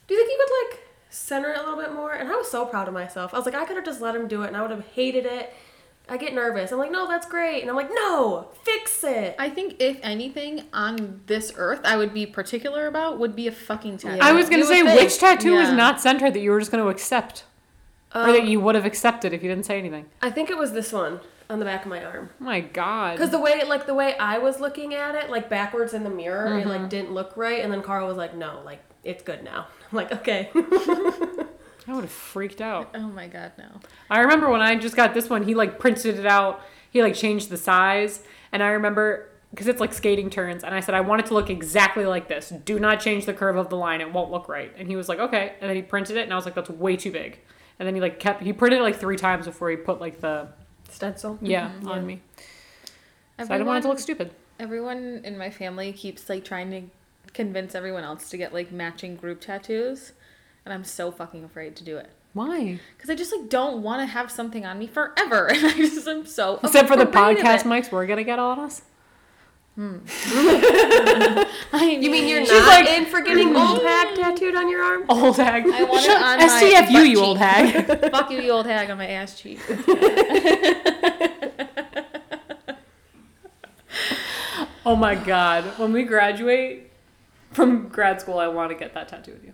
S3: do you think you could like center it a little bit more? And I was so proud of myself. I was like, I could have just let him do it, and I would have hated it. I get nervous. I'm like, no, that's great, and I'm like, no, fix it.
S1: I think if anything on this earth I would be particular about would be a fucking tattoo.
S3: Yeah.
S2: I was gonna say, which tattoo is not centered that you were just gonna accept, or that um, you would have accepted if you didn't say anything?
S3: I think it was this one on the back of my arm.
S2: Oh my god.
S3: Because the way, like the way I was looking at it, like backwards in the mirror, it like mm-hmm. didn't look right. And then Carl was like, "No, like it's good now." [laughs] I'm like, "Okay." [laughs]
S2: I would have freaked out.
S1: Oh my god, no.
S2: I remember when I just got this one, he like printed it out. He like changed the size, and I remember because it's like skating turns, and I said I want it to look exactly like this. Do not change the curve of the line; it won't look right. And he was like, okay. And then he printed it, and I was like, that's way too big. And then he like kept he printed it like three times before he put like the
S3: Stencil.
S2: yeah on me. So I didn't want it to look stupid.
S1: Everyone in my family keeps like trying to convince everyone else to get like matching group tattoos, and I'm so fucking afraid to do it.
S2: Why?
S1: Because I just like don't want to have something on me forever, [laughs] and I just am so
S2: Except for the podcast mics we're gonna get on us. Hmm. [laughs]
S1: I
S3: You mean you're
S1: mean-
S3: not
S2: like-
S3: in for getting old hag tattooed on your arm?
S2: Old hag.
S1: I want it
S2: Shut-
S1: on my
S2: STFU,
S1: butt
S2: you old hag. [laughs] [laughs]
S1: Fuck you, you old hag on my ass cheek.
S2: Oh my god. When we graduate from grad school, I want to get that tattoo with you.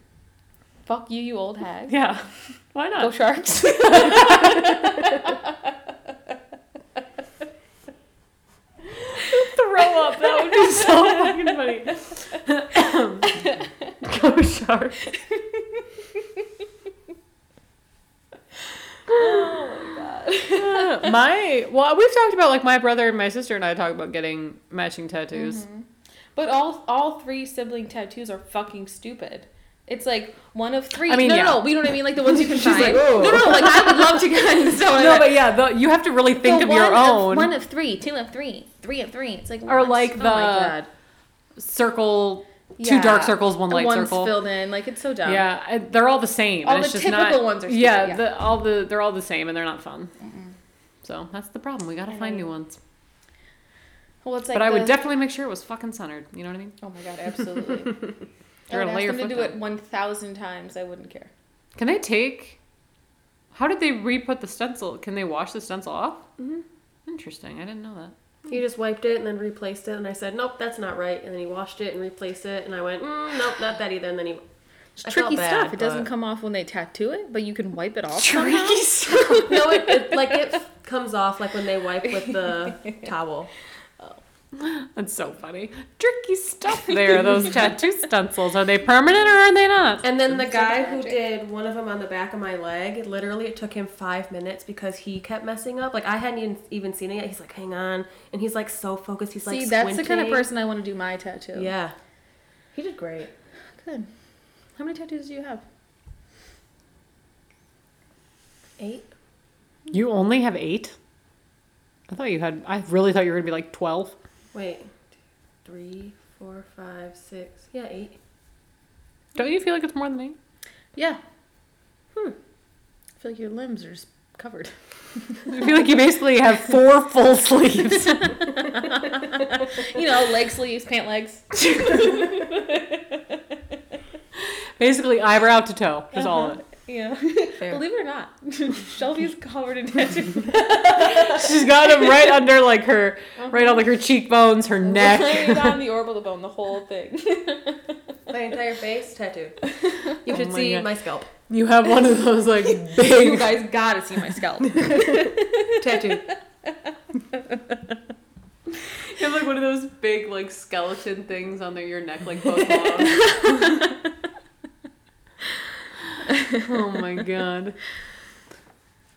S1: Fuck you, you old hag.
S2: Yeah. Why not?
S1: Go sharks.
S2: Throw up. That would be so [laughs] fucking funny. Go shark. oh my god. [laughs] my well, we've talked about like my brother and my sister and I talk about getting matching tattoos. Mm-hmm.
S1: But all all three sibling tattoos are fucking stupid. It's like one of three.
S2: I mean,
S1: no,
S2: yeah.
S1: no, no, you know what I mean? Like the ones you can [laughs]
S2: She's
S1: find.
S2: like, "Oh."
S1: no, no, like I would love to get [laughs] so
S2: No, but yeah, the, you have to really think
S1: So
S2: of your own
S1: one of three, two of three, three of three. It's like
S2: Or
S1: what?
S2: like
S1: oh
S2: the circle, two
S1: Yeah.
S2: dark circles, one
S1: The
S2: light
S1: one's
S2: circle.
S1: filled in. Like it's so dumb.
S2: Yeah, uh, they're all the same.
S1: All the typical
S2: not,
S1: ones are stupid,
S2: yeah,
S1: yeah.
S2: The, all the they're all the same and they're not fun. So that's the problem. We gotta find new ones.
S1: Well, it's like.
S2: but I would definitely make sure it was fucking centered. You know what I mean?
S1: Oh my god, absolutely. [laughs] I
S2: You're
S1: would
S2: gonna lay
S1: ask
S2: your
S1: them to do
S2: down.
S1: it one thousand times. I wouldn't care.
S2: Can they take? How did they re-put the stencil? Can they wash the stencil off? Mm-hmm. Interesting. I didn't know that.
S3: He just wiped it and then replaced it, and I said, "Nope, that's not right." And then he washed it and replaced it, and I went, mm, "Nope, not that either." And then he,
S1: It's
S3: I
S1: tricky
S3: felt
S1: stuff.
S3: bad,
S1: It doesn't
S3: but-
S1: come off when they tattoo it, but you can wipe it off. somehow.
S2: Tricky stuff. [laughs]
S3: no, it, it like it comes off like when they wipe with the [laughs] towel. [laughs]
S2: That's so funny. Tricky stuff there. [laughs] Those tattoo stencils. Are they permanent or are they not?
S3: And then the guy who did one of them on the back of my leg, literally, it took him five minutes because he kept messing up. Like I hadn't even, even seen it yet. He's like, "Hang on," and he's like so focused. He's like,
S1: See, that's the kind of person I want to do my tattoo.
S3: Yeah, he did great.
S1: Good. How many tattoos do you have?
S3: Eight.
S2: You only have eight? I thought you had. I really thought you were gonna be like twelve.
S3: Wait, three, four, five, six. Yeah, eight.
S2: Don't you feel like it's more than eight?
S1: Yeah. Hmm. I feel like your limbs are just covered. [laughs]
S2: I feel like you basically have four full sleeves. [laughs]
S1: you know, leg sleeves, pant legs. [laughs]
S2: basically eyebrow to toe. Is all of it.
S1: Yeah.
S3: Fair.
S1: Believe it or not, [laughs] Shelby's covered in [laughs] tattoos.
S2: She's got them right under like her, uh-huh. right on like her cheekbones, her neck.
S1: Right on the [laughs] orbital bone, the whole thing.
S3: My entire face tattooed. You
S2: Oh
S3: should
S2: my
S3: see
S2: God.
S3: my scalp
S2: You have one of those like big.
S1: you guys gotta see my scalp.
S3: tattooed.
S2: You have like one of those big like skeleton things on there, your neck like Post Malone. Oh my god.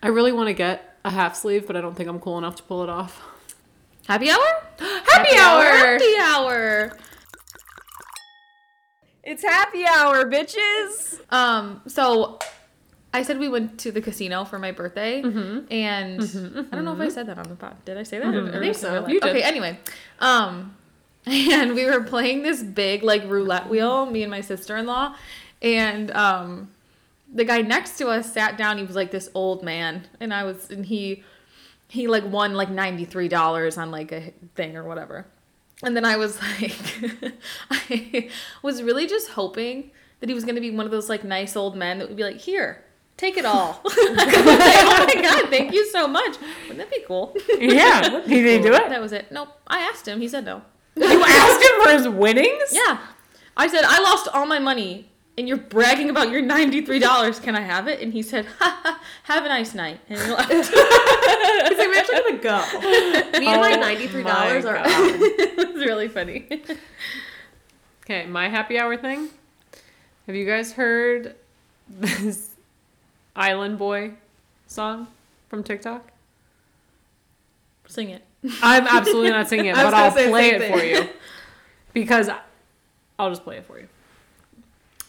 S2: I really want to get a half sleeve, but I don't think I'm cool enough to pull it off.
S1: Happy hour? [gasps]
S2: Happy hour!
S1: Happy hour!
S4: It's happy hour, bitches.
S1: Um, so I said we went to the casino for my birthday, and I don't know if I said that on the pod. Did I say that?
S2: I think so. You did.
S1: Okay, anyway, um, [laughs] and we were playing this big like roulette wheel, me and my sister in law, and um, the guy next to us sat down. He was like this old man, and I was, and he he like won like ninety three dollars on like a thing or whatever. And then I was [laughs] like, I was really just hoping that he was gonna be one of those like nice old men that would be like, here, take it all. [laughs] oh my god, thank you so much. Wouldn't that be cool?
S2: Yeah. he Did he do it?
S1: That was it. Nope. I asked him. He said no.
S2: You asked him for his winnings?
S1: Yeah. I said, I lost all my money and you're bragging about your $93. Can I have it? And he said, ha, ha, have a nice night. And he left. [laughs]
S3: He's like, we're actually gonna go. [laughs] Me and my $93
S2: my
S3: are out. [laughs]
S1: it was really funny.
S2: Okay, my happy hour thing. Have you guys heard this Island Boy song from TikTok?
S1: Sing it.
S2: I'm absolutely not singing it, but I'll play it
S3: thing.
S2: for you. Because I'll just play it for you.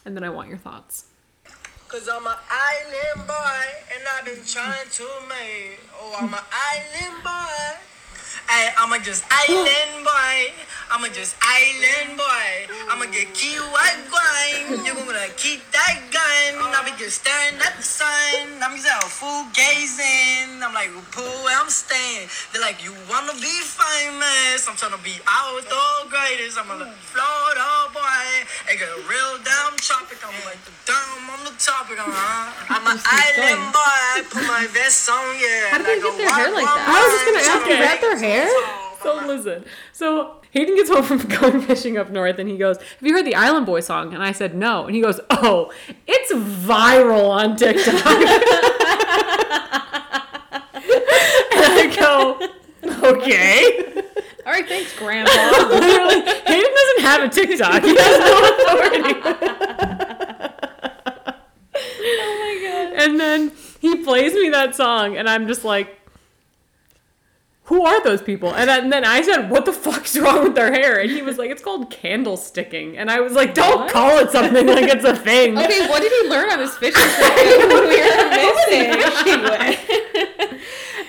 S2: And then I want your thoughts.
S5: Cause I'm an island boy and I've been trying to make. Oh, I'm an island boy. Hey, I'ma just island boy. I'ma just island boy. I'ma get key white wine. You're gonna keep that gun. I'll be just staring at the sun. I'm just out fool gazing. I'm like, pool where I'm staying. They're like, you wanna be famous? I'm trying to be out with the greatest. I'm a Florida boy. They get real damn tropic. I'm like the dumb on the topic. I'm, uh, I'm an island boy. I put my vest on, yeah.
S1: How did they
S5: Like
S1: get
S5: a
S1: their hair like that?
S3: I was just gonna ask, is that their hair?
S2: So listen. So Hayden gets home from [laughs] going fishing up north and he goes, Have you heard the Island Boy song? And I said, No. And he goes, Oh, it's viral on TikTok. [laughs] and I go, Okay.
S1: All right, thanks, Grandpa. [laughs]
S2: Literally, Hayden doesn't have a TikTok. He has no authority.
S1: oh my god.
S2: And then he plays me that song, and I'm just like, who are those people? And then, and then I said, what the fuck's wrong with their hair? And he was like, it's called candlesticking. And I was like, don't
S1: What?
S2: call it something like it's a thing. [laughs]
S1: Okay, what did he learn on his fishing trip? we were missing.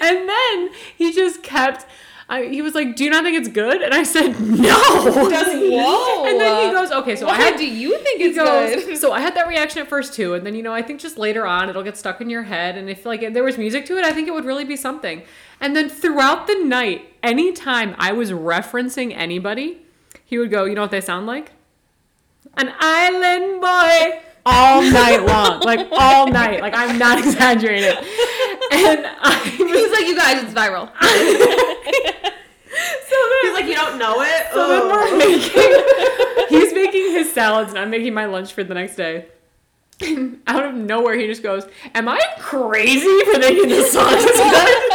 S2: And then he just kept. I, he was like, "Do you not think it's good?" And I said, "No." [laughs]
S1: Whoa. [laughs]
S2: And then he goes, "Okay, so I
S1: Why
S2: had
S1: do you think it's
S2: goes,
S1: good?
S2: so I had that reaction at first too, and then you know I think just later on it'll get stuck in your head, and if like if there was music to it, I think it would really be something. And then throughout the night, anytime I was referencing anybody, he would go, "You know what they sound like? An island boy." All [laughs] night long, like all night, like I'm not [laughs] exaggerating. And I was
S1: He's like, you guys, it's viral. [laughs]
S3: so then, He's like, you don't know it.
S2: So then we're oh. making. he's making his salads, and I'm making my lunch for the next day. And out of nowhere, he just goes, "Am I crazy for thinking this song is good?"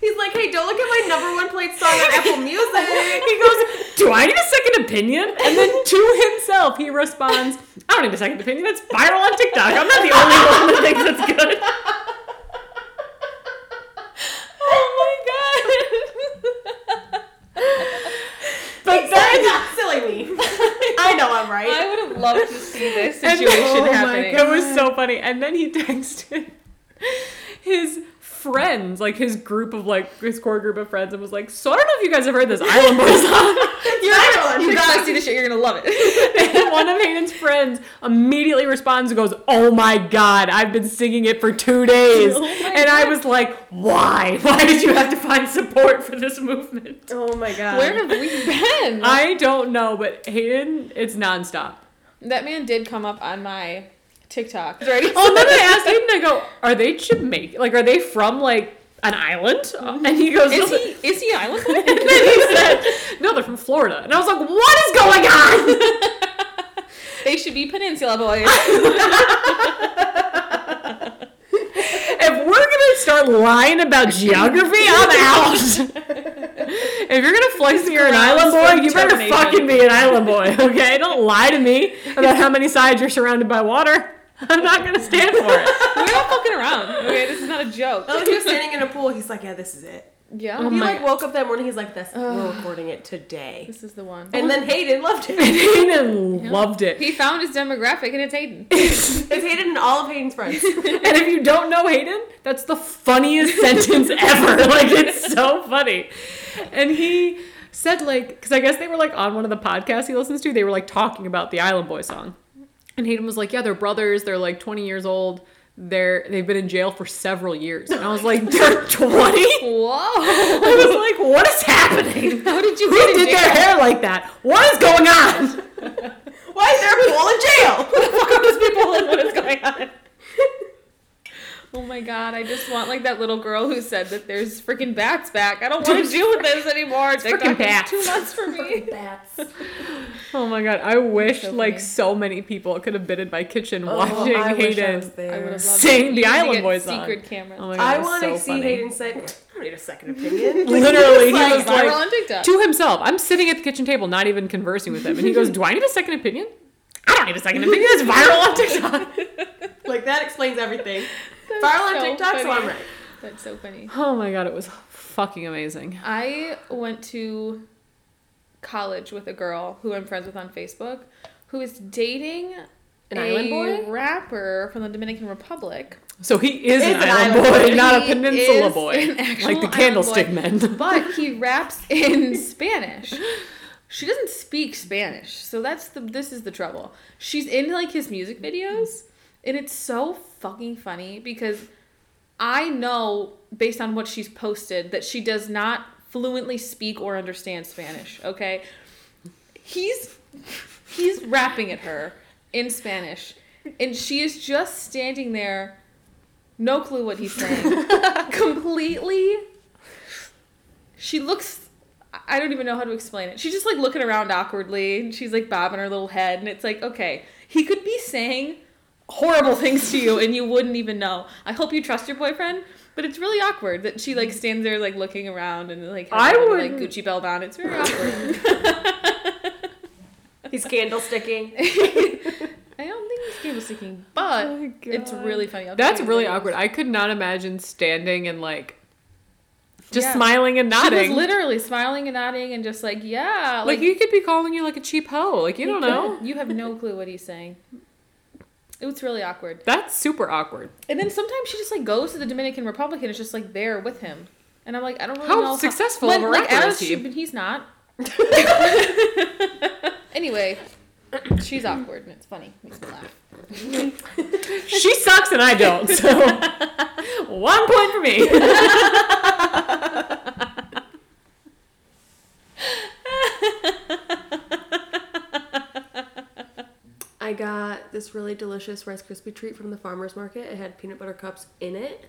S3: He's like, hey, don't look at my number one played song on Apple Music.
S2: he goes, "Do I need a second opinion?" And then to himself, he responds, "I don't need a second opinion. It's viral on TikTok. I'm not the only one that thinks it's good."
S1: oh my God.
S2: But then.
S3: Not silly me. I know I'm right.
S1: I would have loved to see this
S2: And-
S1: situation
S2: oh my
S1: happening.
S2: God, It was so funny. And then he [laughs] texted his friends, like his group of like his core group of friends, and was like, "So I don't know if you guys have heard this Island Boys [laughs] song." [laughs]
S3: You're
S1: you gotta see the shit. You're gonna love it. [laughs]
S2: and one of Hayden's friends immediately responds and goes, "Oh my god, I've been singing it for two days."
S1: Oh my
S2: and I was like, "Why? Why did you have to find support for this movement?"
S3: Oh my god.
S1: Where have we been?
S2: I don't know, but Hayden, it's nonstop.
S1: that man did come up on my TikTok. Right?
S2: Oh, and then I asked Hayden, I go, "Are they Jamaican? Like, are they from like an island?" Mm-hmm. And he goes,
S1: Is
S2: "No,
S1: he is he an island? [laughs]
S2: And then he said, "No, they're from Florida." And I was like, "What is going on?" [laughs]
S1: they should be peninsula boys. [laughs]
S2: if we're gonna start lying about geography, I'm out. if you're gonna flex that you're an island boy, you better fucking be an island boy, okay? Don't lie to me about how many sides you're surrounded by water. [laughs] I'm not gonna stand for it.
S1: We're not fucking around. Okay, this is not a joke.
S3: Oh, he was standing in a pool. He's like, yeah, this is it.
S1: Yeah,
S2: Oh
S3: he
S2: my-
S3: like woke up that morning. He's like, "That's we're recording it today."
S1: this is the one.
S3: And then Hayden loved it.
S2: Hayden [laughs] loved it.
S1: he found his demographic and it's Hayden. [laughs]
S3: It's Hayden and all of Hayden's friends.
S2: And if you don't know Hayden, that's the funniest sentence ever. Like it's so funny. And he said like, because I guess they were like on one of the podcasts he listens to, they were like talking about the Island Boy song, and Hayden was like, "Yeah, they're brothers. They're like 20 years old. They're they've been in jail for several years." And I was like, [laughs] "They're 20."
S1: Whoa!
S2: I was like, "What is happening? [laughs]
S1: How did you
S2: Who did their hair like that? What is going on?" [laughs]
S3: Why is there a pool in jail?
S1: Fuck are those people and what is going on? Oh my god, I just want like that little girl who said that there's freaking bats back. I don't want to deal with this anymore. TikTok
S2: frickin'
S1: is
S2: bats.
S1: too much for me.
S3: Bats. [laughs]
S2: Oh my god, I wish
S1: so
S2: like so many people could have been in my kitchen
S3: Oh,
S2: watching
S3: I wish I
S2: Hayden.
S1: I would have loved
S2: Sing the
S1: You need to
S2: Island
S1: get
S2: Boys song.
S1: secret cameras.
S2: Oh my god,
S3: I
S2: it was
S3: want
S2: so
S3: to see
S2: funny.
S3: Hayden say, "I don't need a second opinion." [laughs]
S2: Literally, he
S3: like,
S2: was
S1: viral
S2: like to himself. I'm sitting at the kitchen table, not even conversing with him, and he goes, "Do I need a second opinion? I don't need a second opinion. It's viral on [laughs] TikTok."
S3: like that explains everything. Viral on
S1: so
S3: TikTok, so. I'm right.
S1: That's so funny.
S2: Oh my god, it was fucking amazing.
S1: I went to college with a girl who I'm friends with on Facebook who is dating
S3: An
S1: a
S3: island boy?
S1: rapper from the Dominican Republic.
S2: So he is an
S3: an
S2: island
S3: island
S2: boy, not a peninsula boy, like the Candlestick. Men. [laughs]
S1: But he raps in [laughs] Spanish. She doesn't speak Spanish, so that's the this is the trouble. She's in like his music videos, and it's so fucking funny because I know based on what she's posted that she does not fluently speak or understand Spanish. Okay, he's he's rapping at her in Spanish, and she is just standing there, no clue what he's saying, [laughs] completely. She looks. I don't even know how to explain it. She's just like looking around awkwardly, and she's like bobbing her little head, and it's like, okay, he could be saying horrible [laughs] things to you, and you wouldn't even know. I hope you trust your boyfriend, but it's really awkward that she like stands there like looking around and like has
S2: I
S1: little, like Gucci belt on. It's very awkward. [laughs]
S3: He's candle sticking. [laughs]
S1: I don't think he's candlesticking, but
S2: Oh
S1: it's really funny. I'll
S2: That's really
S1: videos.
S2: awkward. I could not imagine standing and like just
S1: Yeah.
S2: smiling and nodding.
S1: She was literally smiling and nodding and just like, yeah,
S2: like, he could be calling you like a cheap hoe. Like you don't
S1: could.
S2: know.
S1: You have no clue what he's saying. It was really awkward.
S2: That's super awkward.
S1: And then sometimes she just like goes to the Dominican Republic and is just like there with him. And I'm like, I don't really know
S2: How
S1: know
S2: successful
S1: when,
S2: of
S1: like, as
S2: is he?
S1: but he's not. [laughs] anyway, she's awkward and it's funny. Makes me laugh.
S2: She sucks and I don't. So [laughs] one point for me. [laughs]
S3: I got this really delicious Rice Krispie treat from the farmer's market. It had peanut butter cups in it.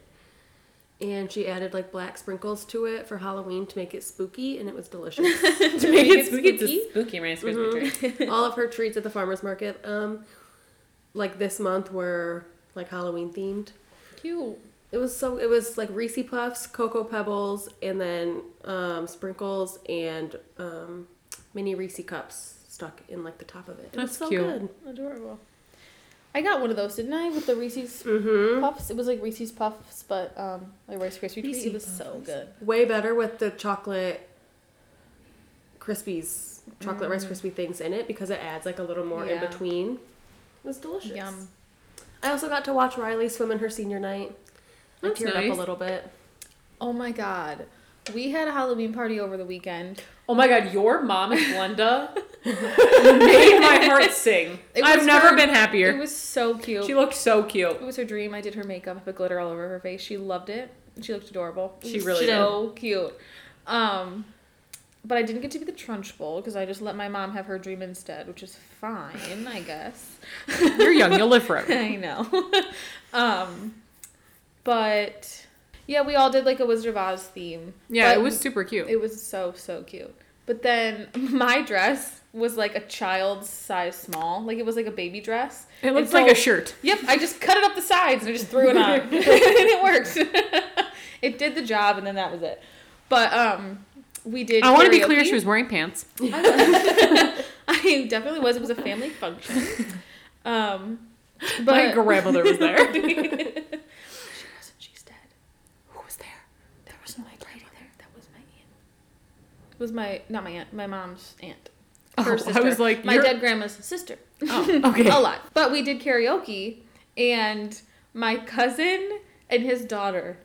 S3: and she added like black sprinkles to it for Halloween to make it spooky, and it was delicious. [laughs] [laughs]
S2: to make it spooky, it's a spooky Rice Krispie treat. [laughs]
S3: All of her treats at the farmers market, um, like this month, were like Halloween themed.
S1: Cute.
S3: It was so it was like Reese Puffs, Cocoa Pebbles, and then um, sprinkles and um, mini Reese cups stuck in like the top of it. It was
S2: That's
S3: so
S2: cute.
S3: good.
S1: Adorable. I got one of those, didn't I? With the Reese's
S3: Mm-hmm.
S1: Puffs. It was like Reese's Puffs, but um, like Rice Krispie treat.
S3: Reese's
S1: It was so good.
S3: Way better with the chocolate Krispies, chocolate Rice Krispie things in it because it adds like a little more in between. It was delicious.
S1: Yum.
S3: I also got to watch Riley swim in her senior night. I
S2: That's
S3: teared up a little bit.
S1: Oh my god. We had a Halloween party over the weekend.
S2: Oh my god, your mom and [laughs] Glenda [laughs] made my heart sing. I've never
S1: her-
S2: been happier.
S1: It was so cute.
S2: she looked so cute.
S1: it was her dream. I did her makeup. I put glitter all over her face. She loved it. She looked adorable.
S2: She really
S1: so cute. Um, but I didn't get to be the Trunchbull because I just let my mom have her dream instead, which is fine, I guess.
S2: You're young, you'll live forever. [laughs]
S1: I know. um, but yeah, we all did like a Wizard of Oz theme.
S2: Yeah,
S1: But
S2: it was super cute.
S1: It was so so cute. But then [laughs] my dress was like a child's size small. Like it was like a baby dress.
S2: It looks
S1: so-
S2: like a shirt.
S1: Yep, I just cut it up the sides and I just threw it on. and [laughs] [laughs] it worked. it did the job and then that was it. But um we did
S2: I want to be clear, she was wearing pants.
S1: I definitely was. It was a family function. Um but
S2: My grandmother was there.
S1: she wasn't. She's dead.
S2: Who was there?
S1: There was no lady there. That was my aunt. It was my not my aunt, my mom's aunt.
S2: Oh,
S1: Her
S2: I
S1: sister.
S2: was like,
S1: my
S2: you're-
S1: dead grandma's sister.
S2: Oh, [laughs] okay.
S1: lot. But we did karaoke and my cousin and his daughter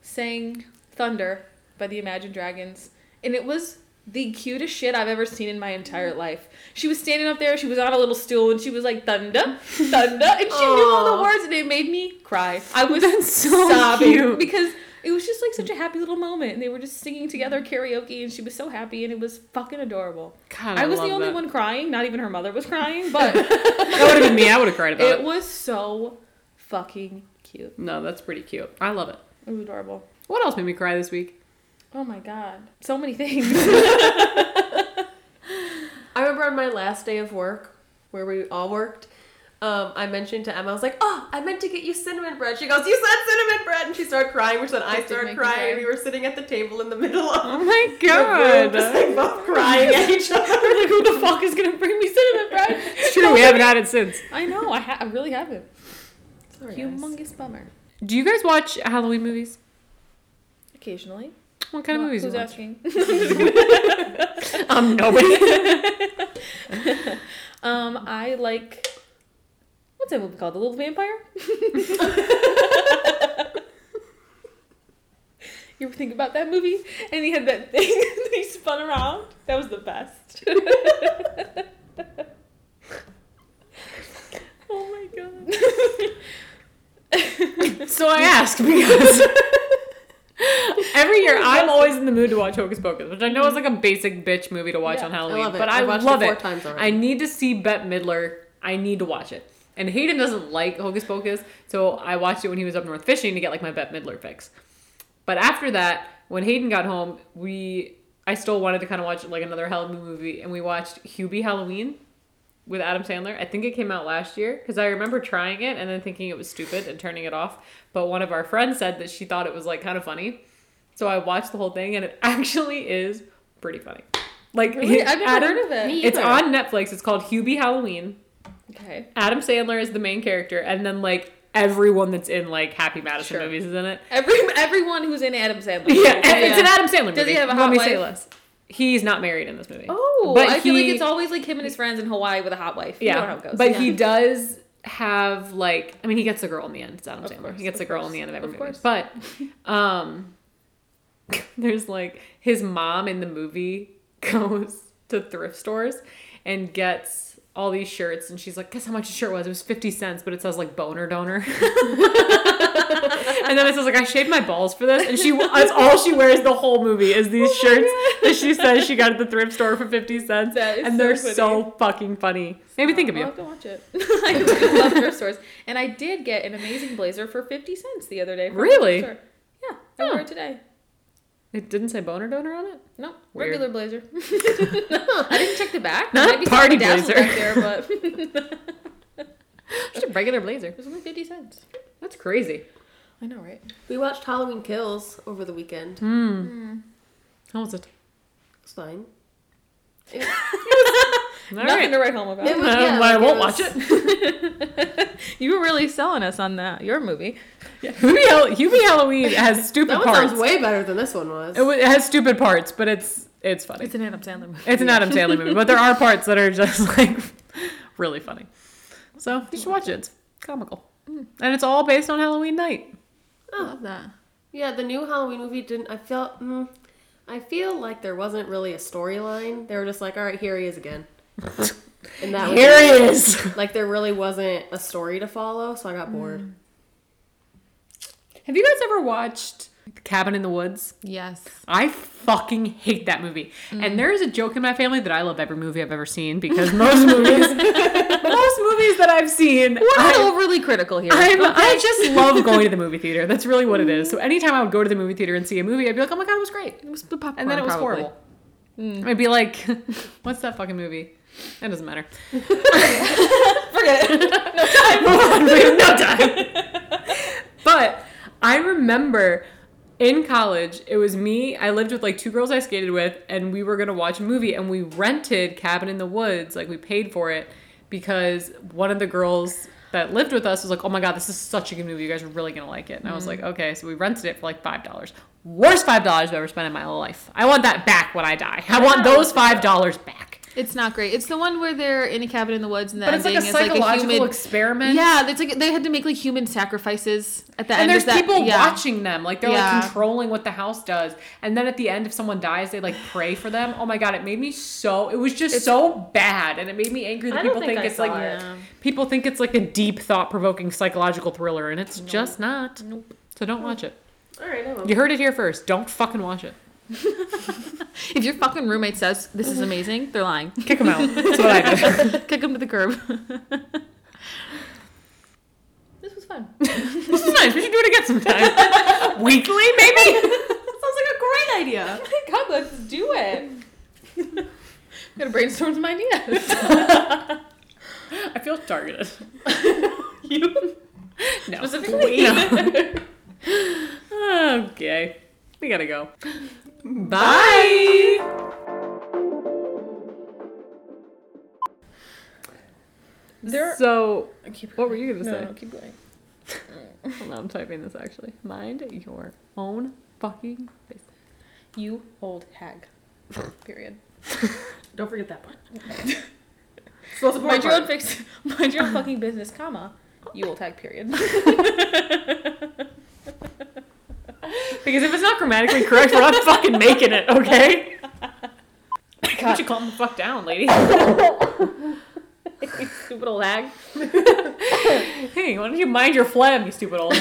S1: sang Thunder by the Imagine Dragons. And it was the cutest shit I've ever seen in my entire life. She was standing up there, she was on a little stool, and she was like, Thunder, Thunder, and she knew all the words, and it made me cry. I was [laughs]
S2: so
S1: sobbing
S2: cute.
S1: because it was just like such a mm. happy little moment, and they were just singing together karaoke, and she was so happy, and it was fucking adorable.
S2: God,
S1: I was the only
S2: that.
S1: one crying, not even her mother was crying, [laughs] but
S2: That would have been me. I would have cried about
S1: it
S2: it.
S1: was so fucking cute.
S2: No, that's pretty cute. I love it.
S1: It was adorable.
S2: What else made me cry this week?
S1: Oh my god. So many things. [laughs] [laughs]
S3: I remember on my last day of work, where we all worked, um, I mentioned to Emma, I was like, "Oh, I meant to get you cinnamon bread." She goes, "You said cinnamon bread," and she started crying, which then I started crying. and We were sitting at the table in the middle of
S2: Oh my
S3: the room, just
S2: god.
S3: like both crying at each [laughs] other.
S1: like, who the fuck is gonna bring me cinnamon bread? [laughs]
S2: It's true, we haven't had it since.
S1: I know, I, ha- I really haven't.
S3: Sorry, guys.
S1: Humongous bummer.
S2: Do you guys watch Halloween movies?
S1: Occasionally.
S2: What kind of
S1: What-
S2: movies
S1: Who's
S2: do you watch?
S1: asking? [laughs]
S2: Um, nobody.
S1: um, I like. What's that movie called? The Little Vampire? [laughs] you ever think about that movie? And he had that [laughs] thing that he spun around? That was the best. [laughs] oh my god.
S2: so I ask because every year I'm always in the mood to watch Hocus Pocus, which I know is like a basic bitch movie to watch
S1: Yeah,
S2: on
S3: I
S2: Halloween,
S3: love it.
S2: but
S3: I
S2: I, love
S3: it four times.
S2: I need to see Bette Midler. I need to watch it. And Hayden doesn't like Hocus Pocus, so I watched it when he was up north fishing to get like my Bette Midler fix. But after that, when Hayden got home, we I still wanted to kind of watch like another Halloween movie, and we watched Hubie Halloween with Adam Sandler. I think it came out last year because I remember trying it and then thinking it was stupid and turning it off. But one of our friends said that she thought it was like kind of funny, so I watched the whole thing, and it [laughs] actually is pretty funny. Like
S1: Really? I've never
S2: Adam-
S1: heard of it.
S2: It's on Netflix. It's called Hubie Halloween.
S1: Okay.
S2: Adam Sandler is the main character, and then like everyone that's in like Happy Madison
S1: Sure.
S2: movies is in it.
S1: Every everyone who's in Adam Sandler.
S2: Yeah, and it's an Adam Sandler movie.
S1: Does he have a
S2: Let
S1: hot
S2: me say
S1: wife?
S2: less. He's not married in this movie.
S1: Oh,
S2: But
S1: I feel like
S2: he-
S1: it's always like him and his friends in Hawaii with a hot wife. You
S2: yeah,
S1: know how it goes.
S2: but
S1: Yeah.
S2: he does have like I mean he gets a girl in the end. It's Adam
S1: Of
S2: Sandler.
S1: course,
S2: he gets a girl
S1: course,
S2: in the end of every
S1: of
S2: movie.
S1: course.
S2: But um, [laughs] there's like his mom in the movie [laughs] goes to thrift stores and gets all these shirts and she's like guess how much a shirt was it was 50 cents but it says like boner donor [laughs] and then it says like i shaved my balls for this and she that's all she wears the whole movie is these oh shirts that she says she got at the thrift store for 50 cents and
S1: so
S2: they're
S1: funny.
S2: so fucking funny maybe think of
S1: I'll
S2: you
S1: have to watch it. [laughs] I love thrift stores, and I did get an amazing blazer for fifty cents the other day. from
S2: Really?
S1: Yeah, I wore
S2: Oh.
S1: it today.
S2: It didn't say boner donor on it.
S1: No,
S2: Weird.
S1: regular blazer. [laughs] [laughs] I didn't check the back.
S2: Not
S1: There
S2: party blazer.
S1: back there, but [laughs]
S2: Just a regular blazer.
S1: it was only fifty cents.
S2: That's crazy.
S1: I know, right?
S3: We watched Halloween Kills over the weekend. Hmm. Hmm.
S2: How was it?
S3: It's fine.
S2: All
S1: Nothing
S2: right.
S1: to write home about.
S3: It was- yeah,
S2: I
S3: like,
S2: won't
S3: it
S2: watch it. [laughs]
S1: you were really selling us on that your movie.
S2: Hubie, [laughs] Hall- Hubie Halloween has stupid
S3: That one
S2: parts.
S3: sounds way better than this one was.
S2: it, it has stupid parts, but it's it's funny.
S1: It's an Adam Sandler movie.
S2: It's an Adam [laughs] Sandler movie, but there are parts that are just like really funny. So you should watch it. It's comical, and it's all based on Halloween night.
S1: I love that.
S3: Yeah, the new Halloween movie didn't. I felt. Mm, I feel like there wasn't really a storyline. They were just like, all right, here he is again. [laughs] And that was
S2: Here he
S3: it.
S2: is. [laughs]
S3: Like there really wasn't a story to follow, so I got mm. bored.
S2: Have you guys ever watched Cabin in the Woods?
S1: Yes.
S2: I fucking hate that movie. And mm. there is a joke in my family that I love every movie I've ever seen because most movies, [laughs] most movies that I've seen,
S1: We're not
S2: I,
S1: overly critical here.
S2: I'm, I just love going to the movie theater. That's really what it is. So anytime I would go to the movie theater and see a movie, I'd be like, oh my god, it was great.
S1: it was the popcorn,
S2: And then it was
S1: probably.
S2: horrible. Mm. I'd be like, what's that fucking movie? That doesn't matter. [laughs]
S1: Forget it.
S2: we [laughs] have no time. [laughs] but I remember in college, it was me. I lived with like two girls I skated with, and we were gonna watch a movie, and we rented Cabin in the Woods. Like we paid for it because one of the girls that lived with us was like, "Oh my god, this is such a good movie. You guys are really gonna like it." And I was like, mm-hmm. "Okay." So we rented it for like five dollars. Worst five dollars I've ever spent in my life. I want that back when I die. I want those five dollars back.
S1: It's not great. It's the one where they're in a cabin in the woods and the
S2: But it's like a
S1: ending is like a human.
S2: experiment.
S1: Yeah, it's like they had to make like human sacrifices at the
S2: and
S1: end.
S2: there's
S1: of that, And there's
S2: people
S1: yeah.
S2: watching them like they're
S1: Yeah.
S2: like controlling what the house does and then at the end if someone dies they like pray for them oh my god it made me so it was just so bad and it made me angry that
S3: I
S2: people
S3: think
S2: think,
S3: I
S2: it's like
S3: it.
S2: People think it's like a deep thought-provoking psychological thriller and it's just not so don't watch it
S3: All right, I will.
S2: you heard it here first don't fucking watch it [laughs]
S1: If your fucking roommate says this is amazing, they're lying.
S2: kick them out that's what i did [laughs]
S1: Kick them to the curb. [laughs] this was fun.
S2: this is nice we should do it again sometime weekly maybe
S3: Sounds like a great idea.
S1: God, let's do it. Gotta brainstorm some ideas.
S2: i feel targeted
S1: you
S2: no
S1: specifically.
S2: No. okay we gotta go bye.
S1: There.
S2: So,
S1: Keep
S2: what were you gonna
S1: no,
S2: say?
S1: no, keep going. [laughs]
S2: Hold on, I'm typing this actually. Mind your own fucking business.
S1: You old hag. Period. [laughs]
S3: Don't forget that part.
S1: Mind your own fix. [laughs] Mind your own fucking business, comma. You old hag. Period.
S2: Because if it's not grammatically correct, we're not fucking making it, okay? [laughs] Why don't you calm the fuck down, lady?
S1: you [laughs] [laughs] stupid old hag.
S2: hey, why don't you mind your phlegm, you stupid old?
S1: Or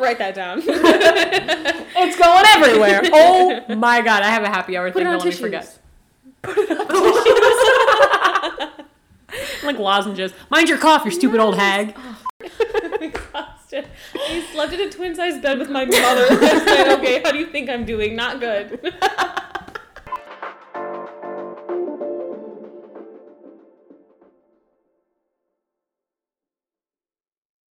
S1: write that down.
S2: it's going everywhere. Oh my god, I have a happy hour
S1: Put
S2: thing.
S1: it on
S2: Don't let me
S1: tissues.
S2: forget. Oh, like lozenges. Mind your cough, you stupid old hag.
S1: I'm oh. I slept in a twin sized bed with my mother last night. Okay, how do you think I'm doing? Not good. [laughs]